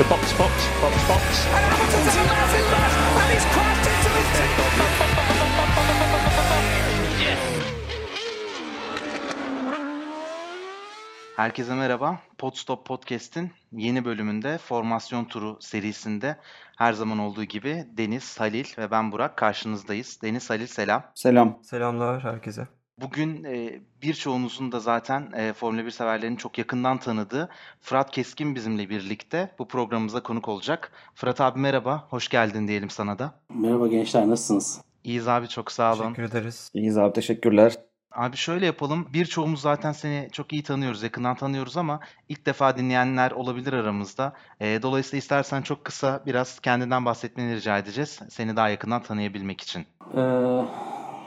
into box, box, box, box. And Hamilton's in last, in last, and he's crashed into his Herkese merhaba. Podstop Podcast'in yeni bölümünde Formasyon Turu serisinde her zaman olduğu gibi Deniz, Halil ve ben Burak karşınızdayız. Deniz, Halil selam. Selam. Selamlar herkese. Bugün e, birçoğunuzun da zaten e, Formula 1 severlerini çok yakından tanıdığı Fırat Keskin bizimle birlikte bu programımıza konuk olacak. Fırat abi merhaba, hoş geldin diyelim sana da. Merhaba gençler nasılsınız? İyiyiz abi çok sağ olun. Teşekkür ederiz. İyiyiz abi teşekkürler. Abi şöyle yapalım. Birçoğumuz zaten seni çok iyi tanıyoruz, yakından tanıyoruz ama ilk defa dinleyenler olabilir aramızda. Ee, dolayısıyla istersen çok kısa biraz kendinden bahsetmeni rica edeceğiz. Seni daha yakından tanıyabilmek için. Ee,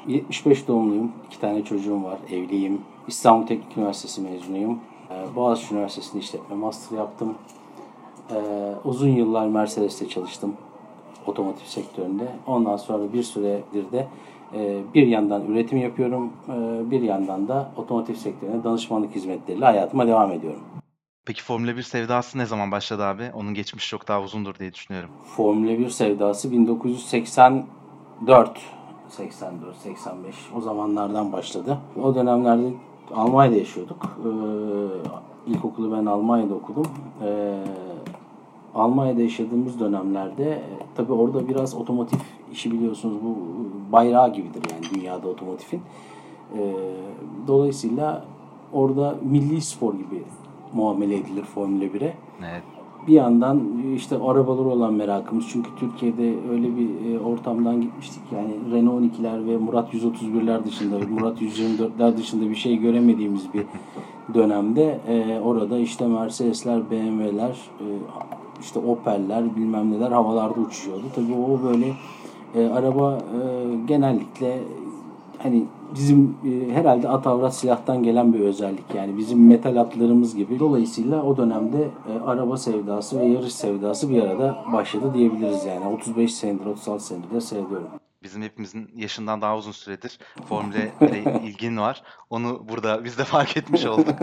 75 doğumluyum. İki tane çocuğum var. Evliyim. İstanbul Teknik Üniversitesi mezunuyum. Ee, Boğaziçi Üniversitesi'nde işletme master yaptım. Ee, uzun yıllar Mercedes'te çalıştım. Otomotiv sektöründe. Ondan sonra bir süredir de e, bir yandan üretim yapıyorum. e, bir yandan da otomotiv sektörüne danışmanlık hizmetleriyle hayatıma devam ediyorum. Peki Formula 1 sevdası ne zaman başladı abi? Onun geçmişi çok daha uzundur diye düşünüyorum. Formula 1 sevdası 1984 84 85 o zamanlardan başladı. O dönemlerde Almanya'da yaşıyorduk. Ee, ilkokulu ben Almanya'da okudum. Ee, Almanya'da yaşadığımız dönemlerde tabii orada biraz otomotiv işi biliyorsunuz bu bayrağı gibidir yani dünyada otomotifin. Ee, dolayısıyla orada milli spor gibi muamele edilir Formula 1'e Evet. Bir yandan işte arabalar olan merakımız çünkü Türkiye'de öyle bir e, ortamdan gitmiştik yani Renault 12'ler ve Murat 131'ler dışında Murat 124'ler dışında bir şey göremediğimiz bir dönemde e, orada işte Mercedesler, BMW'ler e, işte Opel'ler bilmem neler havalarda uçuşuyordu. Tabii o böyle e, araba e, genellikle hani bizim e, herhalde at avrat silahtan gelen bir özellik yani bizim metal atlarımız gibi. Dolayısıyla o dönemde e, araba sevdası ve yarış sevdası bir arada başladı diyebiliriz yani. 35 senedir 36 senedir seyrediyorum. Bizim hepimizin yaşından daha uzun süredir Formula 1'e ilgin var. Onu burada biz de fark etmiş olduk.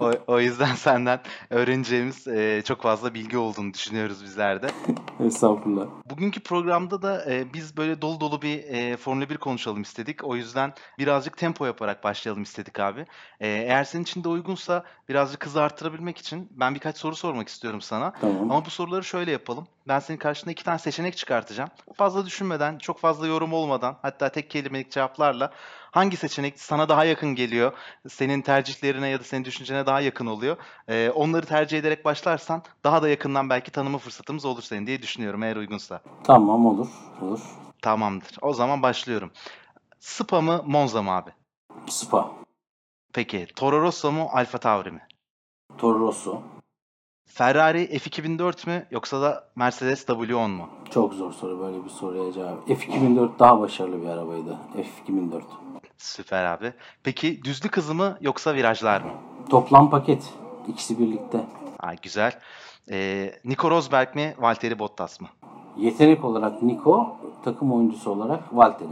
O, o yüzden senden öğreneceğimiz e, çok fazla bilgi olduğunu düşünüyoruz bizler de. Estağfurullah. Bugünkü programda da e, biz böyle dolu dolu bir e, Formula 1 konuşalım istedik. O yüzden birazcık tempo yaparak başlayalım istedik abi. E, eğer senin için de uygunsa birazcık hızı arttırabilmek için ben birkaç soru sormak istiyorum sana. Tamam. Ama bu soruları şöyle yapalım. Ben senin karşına iki tane seçenek çıkartacağım. Fazla düşünmeden, çok fazla yorum olmadan, hatta tek kelimelik cevaplarla hangi seçenek sana daha yakın geliyor, senin tercihlerine ya da senin düşüncene daha yakın oluyor. Ee, onları tercih ederek başlarsan daha da yakından belki tanıma fırsatımız olur senin diye düşünüyorum eğer uygunsa. Tamam olur. Olur. Tamamdır. O zaman başlıyorum. Spa mı, Monza mı abi? Spa. Peki, Toro Rosso mu, Alfa Tauri mi? Toro Rosso. Ferrari F2004 mü yoksa da Mercedes W10 mu? Çok zor soru böyle bir soruya cevap. F2004 daha başarılı bir arabaydı. F2004. Süper abi. Peki düzlük hızı mı yoksa virajlar mı? Toplam paket. İkisi birlikte. Ay güzel. Ee, Nico Rosberg mi, Valtteri Bottas mı? Yetenek olarak Nico, takım oyuncusu olarak Valtteri.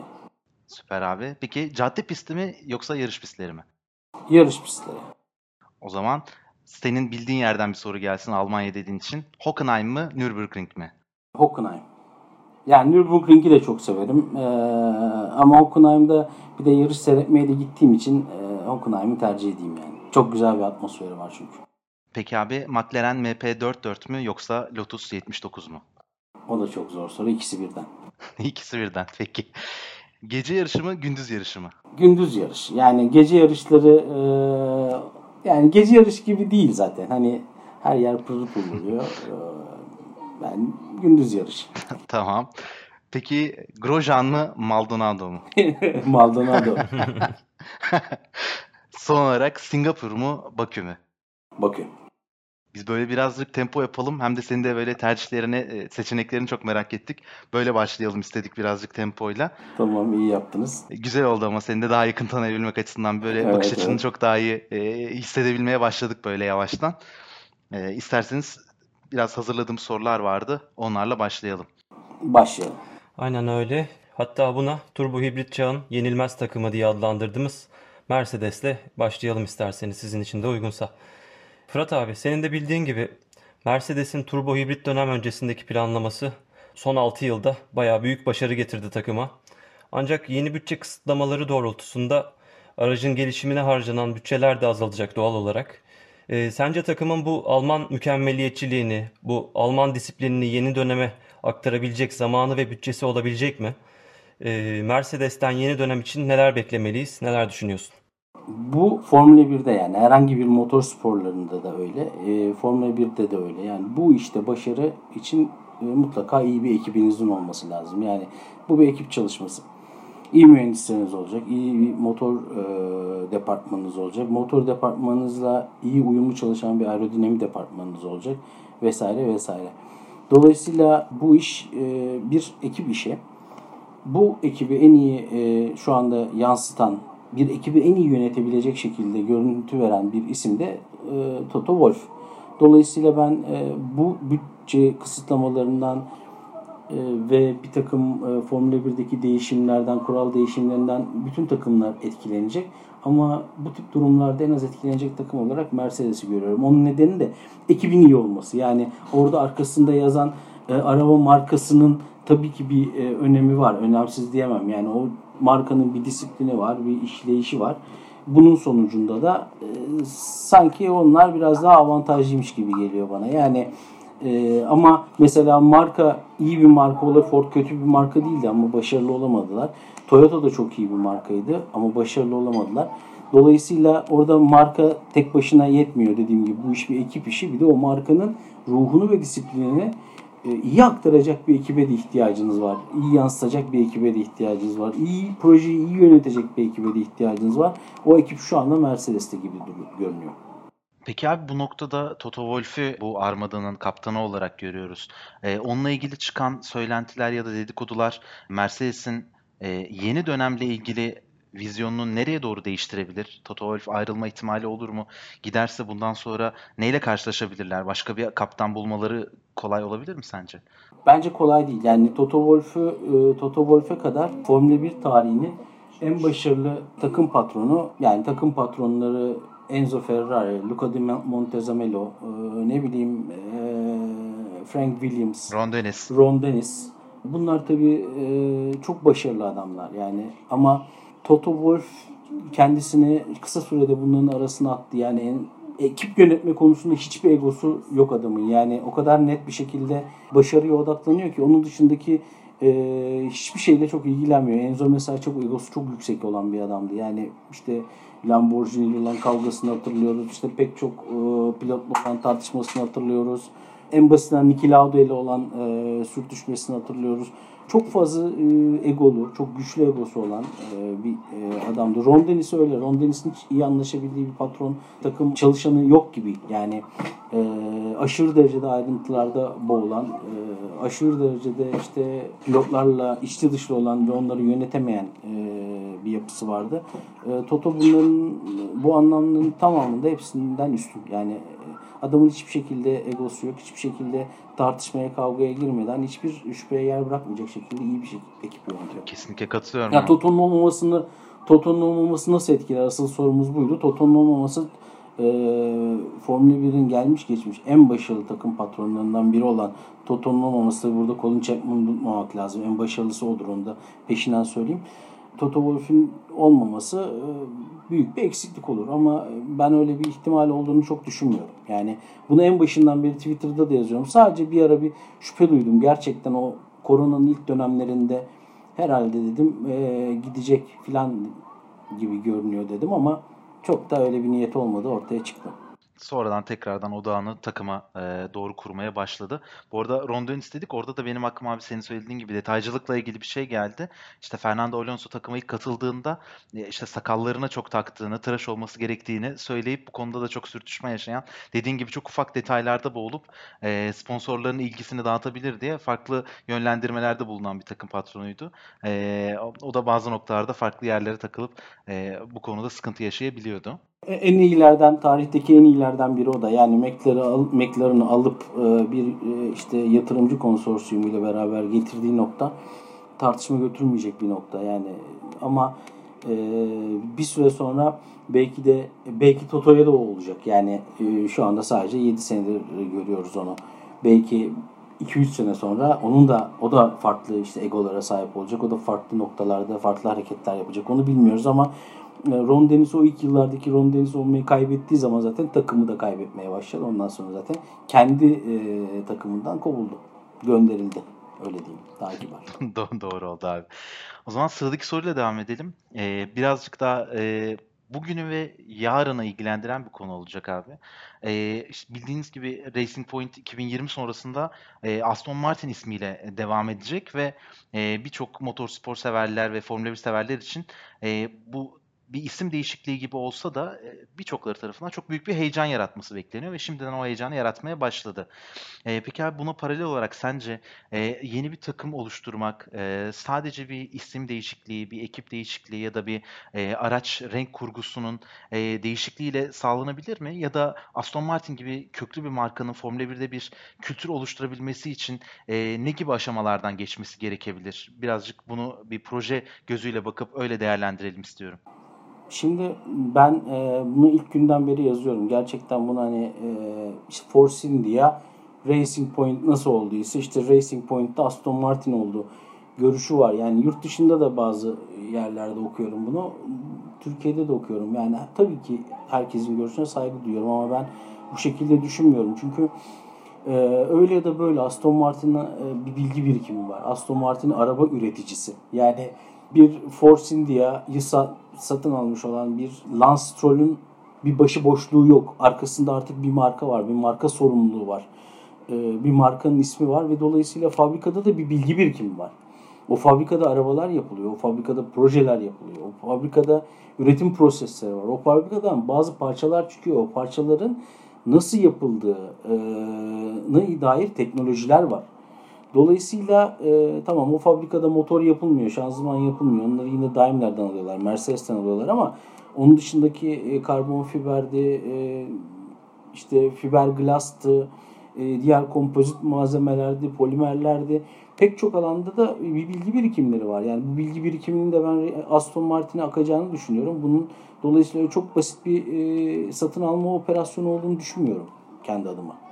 Süper abi. Peki cadde pisti mi yoksa yarış pistleri mi? Yarış pistleri. O zaman senin bildiğin yerden bir soru gelsin Almanya dediğin için. Hockenheim mı, Nürburgring mi? Hockenheim. Yani Nürburgring'i de çok severim. Ee, ama Hockenheim'da bir de yarış seyretmeye de gittiğim için e, Hockenheim'i tercih edeyim yani. Çok güzel bir atmosferi var çünkü. Peki abi McLaren MP44 mü yoksa Lotus 79 mu? O da çok zor soru. İkisi birden. İkisi birden. Peki. Gece yarışı mı, gündüz yarışı mı? Gündüz yarış. Yani gece yarışları e, yani gece yarış gibi değil zaten. Hani her yer pırıl pırıl oluyor. Ee, ben gündüz yarış. tamam. Peki Grosjean mı, Maldonado mu? Maldonado. Son olarak Singapur mu, Bakü mü? Bakü. Biz böyle birazcık tempo yapalım. Hem de senin de böyle tercihlerini, e, seçeneklerini çok merak ettik. Böyle başlayalım istedik birazcık tempoyla. Tamam iyi yaptınız. E, Güzel oldu ama seni de daha yakın tanıyabilmek açısından böyle Evet, bakış açını evet. çok daha iyi e, hissedebilmeye başladık böyle yavaştan. E, isterseniz biraz hazırladığım sorular vardı. Onlarla başlayalım. Başlayalım. Aynen öyle. Hatta buna turbo hibrit çağın yenilmez takımı diye adlandırdığımız Mercedes'le başlayalım isterseniz sizin için de uygunsa. Fırat abi senin de bildiğin gibi Mercedes'in turbo hibrit dönem öncesindeki planlaması son 6 yılda bayağı büyük başarı getirdi takıma. Ancak yeni bütçe kısıtlamaları doğrultusunda aracın gelişimine harcanan bütçeler de azalacak doğal olarak. E, sence takımın bu Alman mükemmeliyetçiliğini, bu Alman disiplinini yeni döneme aktarabilecek zamanı ve bütçesi olabilecek mi? E, Mercedes'ten yeni dönem için neler beklemeliyiz, neler düşünüyorsun? Bu Formula 1'de yani herhangi bir motor sporlarında da öyle. E, Formula 1'de de öyle. Yani bu işte başarı için e, mutlaka iyi bir ekibinizin olması lazım. Yani bu bir ekip çalışması. İyi mühendisleriniz olacak, iyi bir motor e, departmanınız olacak. Motor departmanınızla iyi uyumlu çalışan bir aerodinamik departmanınız olacak vesaire vesaire. Dolayısıyla bu iş e, bir ekip işi. Bu ekibi en iyi e, şu anda yansıtan, bir ekibi en iyi yönetebilecek şekilde görüntü veren bir isim de e, Toto Wolff. Dolayısıyla ben e, bu bütçe kısıtlamalarından e, ve bir takım e, Formula 1'deki değişimlerden, kural değişimlerinden bütün takımlar etkilenecek. Ama bu tip durumlarda en az etkilenecek takım olarak Mercedes'i görüyorum. Onun nedeni de ekibin iyi olması. Yani orada arkasında yazan e, araba markasının tabii ki bir e, önemi var. Önemsiz diyemem. Yani o markanın bir disiplini var, bir işleyişi var. Bunun sonucunda da e, sanki onlar biraz daha avantajlıymış gibi geliyor bana. Yani e, ama mesela marka iyi bir marka olur. Ford kötü bir marka değildi ama başarılı olamadılar. Toyota da çok iyi bir markaydı ama başarılı olamadılar. Dolayısıyla orada marka tek başına yetmiyor dediğim gibi. Bu iş bir ekip işi. Bir de o markanın ruhunu ve disiplinini iyi aktaracak bir ekibe de ihtiyacınız var. İyi yansıtacak bir ekibe de ihtiyacınız var. İyi projeyi iyi yönetecek bir ekibe de ihtiyacınız var. O ekip şu anda Mercedes'te gibi görünüyor. Peki abi bu noktada Toto Wolff'ü bu armadanın kaptanı olarak görüyoruz. Ee, onunla ilgili çıkan söylentiler ya da dedikodular Mercedes'in e, yeni dönemle ilgili vizyonunu nereye doğru değiştirebilir? Toto Wolff ayrılma ihtimali olur mu? Giderse bundan sonra neyle karşılaşabilirler? Başka bir kaptan bulmaları kolay olabilir mi sence? Bence kolay değil. Yani Toto Wolff'ü e, Toto Wolff'e kadar Formula 1 tarihini en başarılı takım patronu yani takım patronları Enzo Ferrari, Luca Di Montezemelo, e, ne bileyim e, Frank Williams, Ron Dennis. Ron Dennis. Bunlar tabii çok başarılı adamlar yani ama Toto Wolff kendisini kısa sürede bunların arasına attı. Yani ekip yönetme konusunda hiçbir egosu yok adamın. Yani o kadar net bir şekilde başarıya odaklanıyor ki onun dışındaki e, hiçbir şeyle çok ilgilenmiyor. Enzo mesela çok egosu çok yüksek olan bir adamdı. Yani işte Lamborghini ile olan kavgasını hatırlıyoruz. İşte pek çok e, pilotla olan tartışmasını hatırlıyoruz. En basitinden Niki Lauda ile olan e, sürtüşmesini hatırlıyoruz çok fazla e, egolu, çok güçlü egosu olan e, bir e, adamdı. Ron Dennis öyle. Ron Dennis'in hiç iyi anlaşabildiği bir patron takım çalışanı yok gibi. Yani e, aşırı derecede ayrıntılarda boğulan, e, aşırı derecede işte pilotlarla içli dışlı olan ve onları yönetemeyen e, bir yapısı vardı. E, Toto bunların bu anlamının tamamında hepsinden üstün. Yani Adamın hiçbir şekilde egosu yok. Hiçbir şekilde tartışmaya, kavgaya girmeden hiçbir şüpheye yer bırakmayacak şekilde iyi bir şey, ekip yönetiyor. Kesinlikle katılıyorum. Ya Toto'nun olmamasını Toto'nun olmaması nasıl etkiler? Asıl sorumuz buydu. Toto'nun olmaması e, Formula 1'in gelmiş geçmiş en başarılı takım patronlarından biri olan Toto'nun olmaması burada Colin Chapman'ı unutmamak lazım. En başarılısı odur onu da peşinden söyleyeyim. Toto Wolff'ün olmaması e, büyük bir eksiklik olur ama ben öyle bir ihtimal olduğunu çok düşünmüyorum. Yani bunu en başından beri Twitter'da da yazıyorum. Sadece bir ara bir şüphe duydum. Gerçekten o koronanın ilk dönemlerinde herhalde dedim e, gidecek filan gibi görünüyor dedim ama çok da öyle bir niyet olmadı ortaya çıktı. Sonradan tekrardan odağını takıma e, doğru kurmaya başladı. Bu arada Rondo'yu istedik. Orada da benim aklıma abi senin söylediğin gibi detaycılıkla ilgili bir şey geldi. İşte Fernando Alonso takıma ilk katıldığında e, işte sakallarına çok taktığını, tıraş olması gerektiğini söyleyip bu konuda da çok sürtüşme yaşayan, dediğin gibi çok ufak detaylarda boğulup e, sponsorların ilgisini dağıtabilir diye farklı yönlendirmelerde bulunan bir takım patronuydu. E, o da bazı noktalarda farklı yerlere takılıp e, bu konuda sıkıntı yaşayabiliyordu. E, en iyilerden, tarihteki en iyilerden biri o da. Yani McLaren'ı alıp e, bir e, işte yatırımcı konsorsiyumu ile beraber getirdiği nokta tartışma götürmeyecek bir nokta. Yani ama bir süre sonra belki de belki Toto'ya da o olacak. Yani şu anda sadece 7 senedir görüyoruz onu. Belki 2-3 sene sonra onun da o da farklı işte egolara sahip olacak. O da farklı noktalarda farklı hareketler yapacak. Onu bilmiyoruz ama Ron Dennis o ilk yıllardaki Ron Dennis olmayı kaybettiği zaman zaten takımı da kaybetmeye başladı. Ondan sonra zaten kendi e, takımından kovuldu. Gönderildi. Öyle diyeyim. Daha kibar. Do- Doğru oldu abi. O zaman sıradaki soruyla devam edelim. Ee, birazcık daha e, bugünü ve yarını ilgilendiren bir konu olacak abi. Ee, işte bildiğiniz gibi Racing Point 2020 sonrasında e, Aston Martin ismiyle devam edecek ve e, birçok motorspor severler ve Formula 1 severler için e, bu bir isim değişikliği gibi olsa da e, birçokları tarafından çok büyük bir heyecan yaratması bekleniyor ve şimdiden o heyecanı yaratmaya başladı. E, peki abi buna paralel olarak sence e, yeni bir takım oluşturmak e, sadece bir isim değişikliği, bir ekip değişikliği ya da bir e, araç renk kurgusunun e, değişikliğiyle sağlanabilir mi? Ya da Aston Martin gibi köklü bir markanın Formula 1'de bir kültür oluşturabilmesi için e, ne gibi aşamalardan geçmesi gerekebilir? Birazcık bunu bir proje gözüyle bakıp öyle değerlendirelim istiyorum. Şimdi ben e, bunu ilk günden beri yazıyorum. Gerçekten bunu hani e, işte Force India Racing Point nasıl olduysa işte Racing Point'te Aston Martin oldu görüşü var. Yani yurt dışında da bazı yerlerde okuyorum bunu. Türkiye'de de okuyorum. Yani tabii ki herkesin görüşüne saygı duyuyorum ama ben bu şekilde düşünmüyorum. Çünkü e, öyle ya da böyle Aston Martin'in e, bir bilgi birikimi var. Aston Martin araba üreticisi. Yani bir Force India'yı satın almış olan bir Lance Stroll'ün bir başı boşluğu yok. Arkasında artık bir marka var, bir marka sorumluluğu var. Ee, bir markanın ismi var ve dolayısıyla fabrikada da bir bilgi birikimi var. O fabrikada arabalar yapılıyor, o fabrikada projeler yapılıyor, o fabrikada üretim prosesleri var. O fabrikadan bazı parçalar çıkıyor. O parçaların nasıl yapıldığına dair teknolojiler var. Dolayısıyla e, tamam o fabrikada motor yapılmıyor, şanzıman yapılmıyor. Onları yine Daimler'den alıyorlar, Mercedes'ten alıyorlar ama onun dışındaki e, karbon fiberdi, e, işte fiberglastı, e, diğer kompozit malzemelerdi, polimerlerdi. Pek çok alanda da bir bilgi birikimleri var. Yani bu bilgi birikiminin de ben Aston Martin'e akacağını düşünüyorum. Bunun dolayısıyla çok basit bir e, satın alma operasyonu olduğunu düşünmüyorum kendi adıma.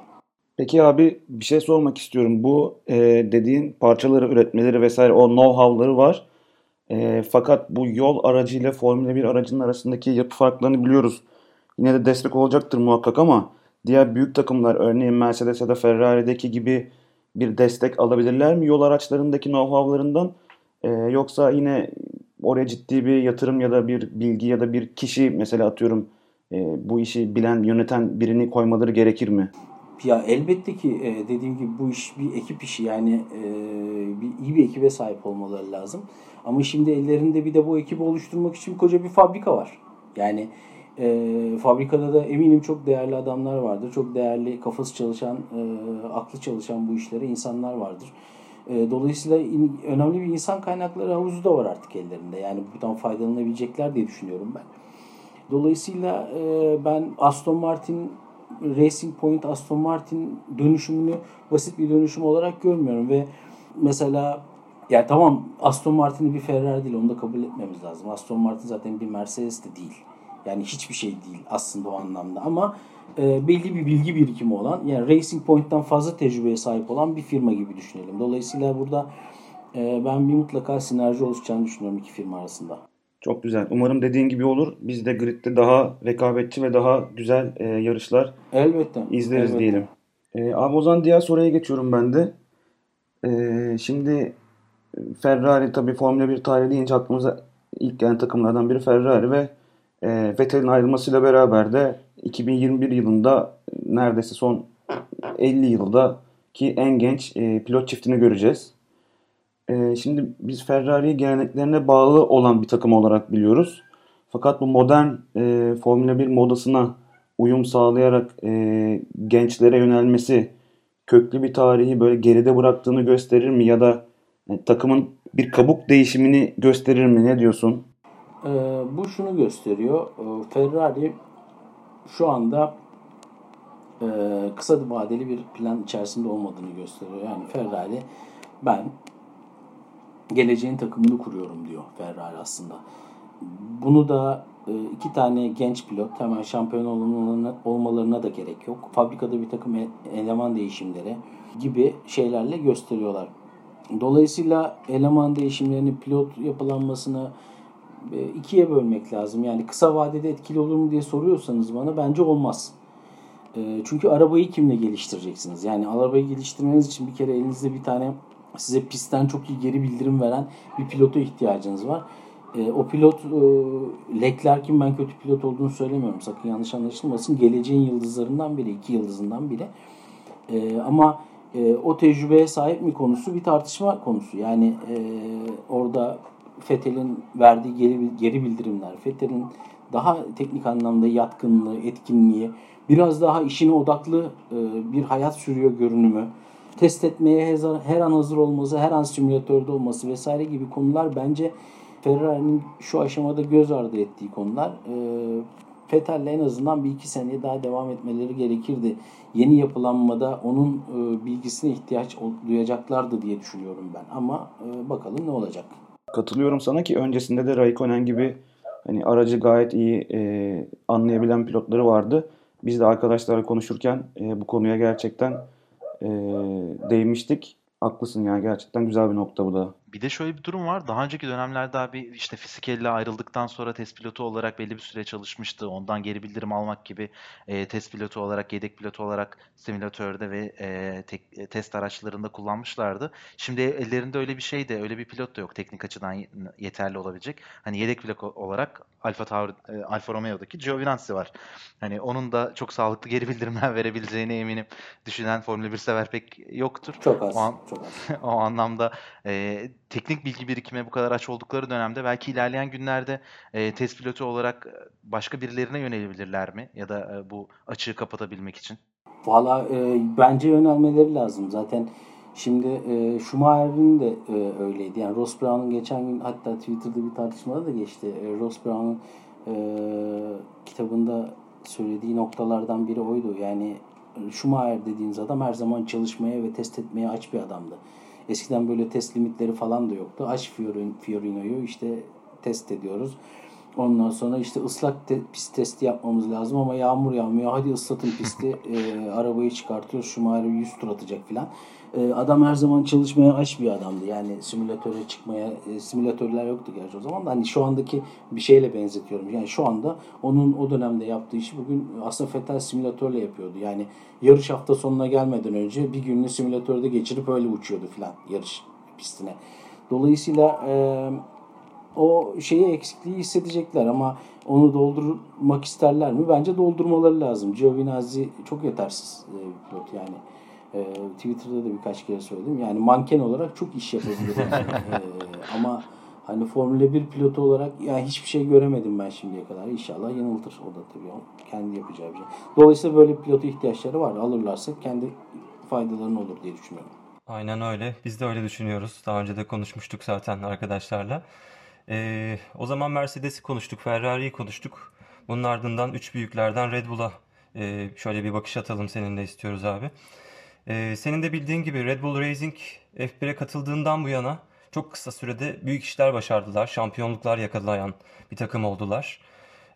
Peki abi bir şey sormak istiyorum. Bu e, dediğin parçaları üretmeleri vesaire o know-how'ları var. E, fakat bu yol aracıyla Formula 1 aracının arasındaki yapı farklarını biliyoruz. Yine de destek olacaktır muhakkak ama diğer büyük takımlar örneğin Mercedes ya da Ferrari'deki gibi bir destek alabilirler mi yol araçlarındaki know-how'larından? E, yoksa yine oraya ciddi bir yatırım ya da bir bilgi ya da bir kişi mesela atıyorum e, bu işi bilen, yöneten birini koymaları gerekir mi? Ya elbette ki e, dediğim gibi bu iş bir ekip işi yani e, bir, iyi bir ekibe sahip olmaları lazım. Ama şimdi ellerinde bir de bu ekibi oluşturmak için koca bir fabrika var. Yani e, fabrikada da eminim çok değerli adamlar vardır. Çok değerli kafası çalışan, e, aklı çalışan bu işlere insanlar vardır. E, dolayısıyla in, önemli bir insan kaynakları havuzu da var artık ellerinde. Yani buradan faydalanabilecekler diye düşünüyorum ben. Dolayısıyla e, ben Aston Martin Racing Point Aston Martin dönüşümünü basit bir dönüşüm olarak görmüyorum ve mesela yani tamam Aston Martin'i bir Ferrari değil onu da kabul etmemiz lazım. Aston Martin zaten bir Mercedes de değil. Yani hiçbir şey değil aslında o anlamda ama e, belli bir bilgi birikimi olan yani Racing Point'ten fazla tecrübeye sahip olan bir firma gibi düşünelim. Dolayısıyla burada e, ben bir mutlaka sinerji oluşacağını düşünüyorum iki firma arasında. Çok güzel. Umarım dediğin gibi olur. Biz de gridde daha rekabetçi ve daha güzel e, yarışlar elbette izleriz elbette. diyelim. E, abi o zaman diğer soruya geçiyorum ben de. E, şimdi Ferrari tabii Formula 1 tarihi deyince aklımıza ilk gelen takımlardan biri Ferrari ve e, Vettel'in ayrılmasıyla beraber de 2021 yılında neredeyse son 50 yılda ki en genç e, pilot çiftini göreceğiz. E, şimdi biz Ferrari'yi geleneklerine bağlı olan bir takım olarak biliyoruz. Fakat bu modern e, Formula 1 modasına uyum sağlayarak e, gençlere yönelmesi köklü bir tarihi böyle geride bıraktığını gösterir mi? Ya da e, takımın bir kabuk değişimini gösterir mi? Ne diyorsun? E, bu şunu gösteriyor. E, Ferrari şu anda e, kısa vadeli bir plan içerisinde olmadığını gösteriyor. Yani Ferrari ben geleceğin takımını kuruyorum diyor Ferrari aslında. bunu da e, iki tane genç pilot hemen şampiyon olmalarına, da gerek yok. Fabrikada bir takım e, eleman değişimleri gibi şeylerle gösteriyorlar. Dolayısıyla eleman değişimlerini pilot yapılanmasını e, ikiye bölmek lazım. Yani kısa vadede etkili olur mu diye soruyorsanız bana bence olmaz. Çünkü arabayı kimle geliştireceksiniz? Yani arabayı geliştirmeniz için bir kere elinizde bir tane size pistten çok iyi geri bildirim veren bir pilota ihtiyacınız var. E, o pilot Leclerc'in ben kötü pilot olduğunu söylemiyorum. Sakın yanlış anlaşılmasın. Geleceğin yıldızlarından biri, iki yıldızından biri. Ama o tecrübeye sahip mi konusu bir tartışma konusu. Yani orada Fethel'in verdiği geri, geri bildirimler, Fethel'in daha teknik anlamda yatkınlığı, etkinliği, biraz daha işine odaklı e, bir hayat sürüyor görünümü, test etmeye her an hazır olması, her an simülatörde olması vesaire gibi konular bence Ferrari'nin şu aşamada göz ardı ettiği konular. E, Vettel'le en azından bir iki seneye daha devam etmeleri gerekirdi. Yeni yapılanmada onun e, bilgisine ihtiyaç duyacaklardı diye düşünüyorum ben. Ama bakalım ne olacak. Katılıyorum sana ki öncesinde de Raikkonen gibi hani aracı gayet iyi e, anlayabilen pilotları vardı. Biz de arkadaşlarla konuşurken e, bu konuya gerçekten e, değinmiştik. Haklısın ya gerçekten güzel bir nokta bu da. Bir de şöyle bir durum var. Daha önceki dönemlerde abi işte Fisikel'le ayrıldıktan sonra test pilotu olarak belli bir süre çalışmıştı. Ondan geri bildirim almak gibi e, test pilotu olarak, yedek pilotu olarak simülatörde ve e, tek, e, test araçlarında kullanmışlardı. Şimdi ellerinde öyle bir şey de, öyle bir pilot da yok teknik açıdan yeterli olabilecek. Hani yedek pilot olarak Alfa Tauri, e, Alfa Romeo'daki Giovinazzi var. Hani onun da çok sağlıklı geri bildirimler verebileceğine eminim. Düşünen Formula 1 sever pek yoktur. Çok az. O, an, çok az. o anlamda e, teknik bilgi birikimine bu kadar aç oldukları dönemde belki ilerleyen günlerde e, test pilotu olarak başka birilerine yönelebilirler mi? Ya da e, bu açığı kapatabilmek için? Valla e, bence yönelmeleri lazım. Zaten şimdi e, Schumacher'in de e, öyleydi. Yani Ross Brown'un geçen gün hatta Twitter'da bir tartışmada da geçti. E, Ross Brown'un e, kitabında söylediği noktalardan biri oydu. Yani Schumacher dediğiniz adam her zaman çalışmaya ve test etmeye aç bir adamdı. Eskiden böyle test limitleri falan da yoktu. Aç Fiorino'yu işte test ediyoruz. Ondan sonra işte ıslak te- pist testi yapmamız lazım ama yağmur yağmıyor. Hadi ıslatın pisti. E, arabayı çıkartıyoruz. Schumacher 100 tur atacak filan. E, adam her zaman çalışmaya aç bir adamdı. Yani simülatöre çıkmaya, e, simülatörler yoktu gerçi o zaman da. Hani şu andaki bir şeyle benzetiyorum. Yani şu anda onun o dönemde yaptığı işi bugün aslında Vettel simülatörle yapıyordu. Yani yarış hafta sonuna gelmeden önce bir gününü simülatörde geçirip öyle uçuyordu filan yarış pistine. Dolayısıyla e, o şeyi eksikliği hissedecekler ama onu doldurmak isterler mi? Bence doldurmaları lazım. Giovinazzi çok yetersiz e, pilot yani. E, Twitter'da da birkaç kere söyledim. Yani manken olarak çok iş yapabilir. e, ama hani Formula 1 pilotu olarak yani hiçbir şey göremedim ben şimdiye kadar. İnşallah yanıltır o da tabii kendi yapacağı bir şey. Dolayısıyla böyle pilota ihtiyaçları var. Alırlarsa kendi faydalarını olur diye düşünüyorum. Aynen öyle. Biz de öyle düşünüyoruz. Daha önce de konuşmuştuk zaten arkadaşlarla. Ee, o zaman Mercedes'i konuştuk, Ferrari'yi konuştuk. Bunun ardından üç büyüklerden Red Bull'a e, şöyle bir bakış atalım seninle istiyoruz abi. Ee, senin de bildiğin gibi Red Bull Racing F1'e katıldığından bu yana çok kısa sürede büyük işler başardılar. Şampiyonluklar yakalayan bir takım oldular.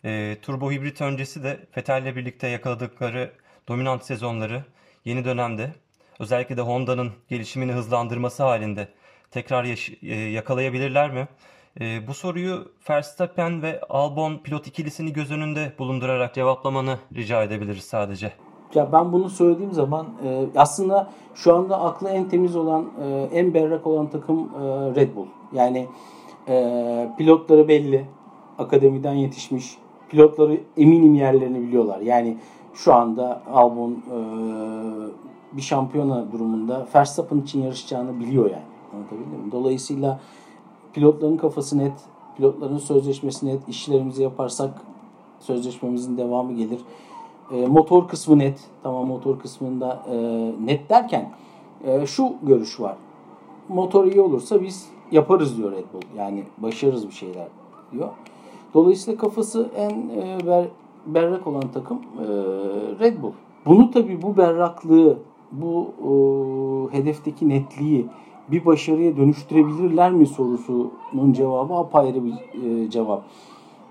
Ee, turbo hibrit öncesi de Vettel'le birlikte yakaladıkları dominant sezonları yeni dönemde özellikle de Honda'nın gelişimini hızlandırması halinde tekrar e, yakalayabilirler mi? E, bu soruyu Verstappen ve Albon pilot ikilisini göz önünde bulundurarak cevaplamanı rica edebiliriz sadece. Ya ben bunu söylediğim zaman e, aslında şu anda aklı en temiz olan, e, en berrak olan takım e, Red Bull. Yani e, pilotları belli, akademiden yetişmiş, pilotları eminim yerlerini biliyorlar. Yani şu anda Albon e, bir şampiyona durumunda Verstappen için yarışacağını biliyor yani. Anlatabildim mi? Dolayısıyla pilotların kafası net, pilotların sözleşmesi net, işlerimizi yaparsak sözleşmemizin devamı gelir. E, motor kısmı net. Tamam motor kısmında e, net derken e, şu görüş var. Motor iyi olursa biz yaparız diyor Red Bull. Yani başarırız bir şeyler diyor. Dolayısıyla kafası en e, ber, berrak olan takım e, Red Bull. Bunu tabii bu berraklığı, bu e, hedefteki netliği bir başarıya dönüştürebilirler mi sorusunun cevabı apayrı bir e, cevap.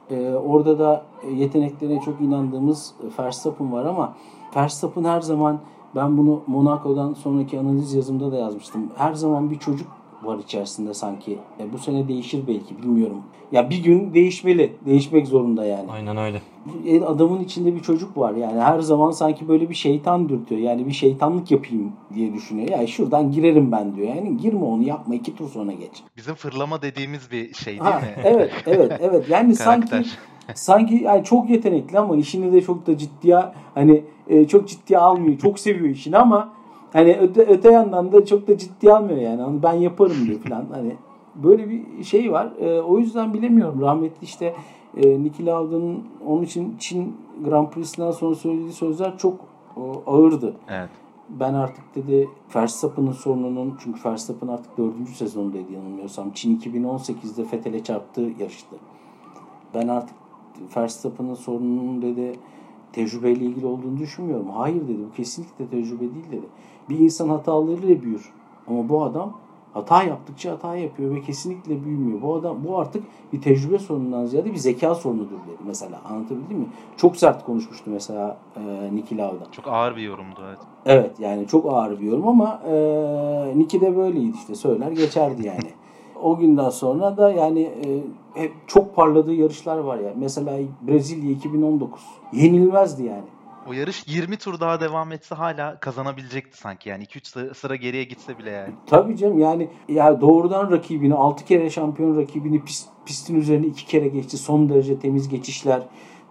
E, orada da yeteneklerine çok inandığımız Verstappen var ama Verstappen her zaman ben bunu Monaco'dan sonraki analiz yazımda da yazmıştım. Her zaman bir çocuk var içerisinde sanki. E, bu sene değişir belki bilmiyorum. Ya bir gün değişmeli. Değişmek zorunda yani. Aynen öyle. E, Adamın içinde bir çocuk var. Yani her zaman sanki böyle bir şeytan dürtüyor. Yani bir şeytanlık yapayım diye düşünüyor. Ya şuradan girerim ben diyor. Yani girme onu yapma iki tur sonra geç. Bizim fırlama dediğimiz bir şey değil Ha, mi? evet evet evet. Yani sanki sanki yani çok yetenekli ama işini de çok da ciddiye hani e, çok ciddiye almıyor. Çok seviyor işini ama hani öte, öte yandan da çok da ciddiye almıyor yani. Hani ben yaparım diyor falan. Hani böyle bir şey var. E, o yüzden bilemiyorum. Rahmetli işte e, Niki Lauda'nın onun için Çin Grand Prix'sinden sonra söylediği sözler çok e, ağırdı. Evet. Ben artık dedi Verstappen'ın sorununun çünkü Verstappen artık dördüncü sezondaydı yanılmıyorsam. Çin 2018'de Fethel'e çarptığı yarıştı. Ben artık Verstappen'ın sorununun dedi tecrübeyle ilgili olduğunu düşünmüyorum. Hayır dedi bu kesinlikle tecrübe değil dedi. Bir insan hatalarıyla büyür. Ama bu adam hata yaptıkça hata yapıyor ve kesinlikle büyümüyor. Bu adam bu artık bir tecrübe sorunundan ziyade bir zeka sorunudur dedi mesela. Anlatabildim mi? Çok sert konuşmuştu mesela e, Niki Lauda. Çok ağır bir yorumdu evet. Evet yani çok ağır bir yorum ama e, Niki de böyleydi işte söyler geçerdi yani. o günden sonra da yani e, hep çok parladığı yarışlar var ya. Mesela Brezilya 2019 yenilmezdi yani. O yarış 20 tur daha devam etse hala kazanabilecekti sanki yani 2-3 sıra geriye gitse bile yani. Tabii canım yani ya doğrudan rakibini 6 kere şampiyon rakibini pist, pistin üzerine 2 kere geçti. Son derece temiz geçişler.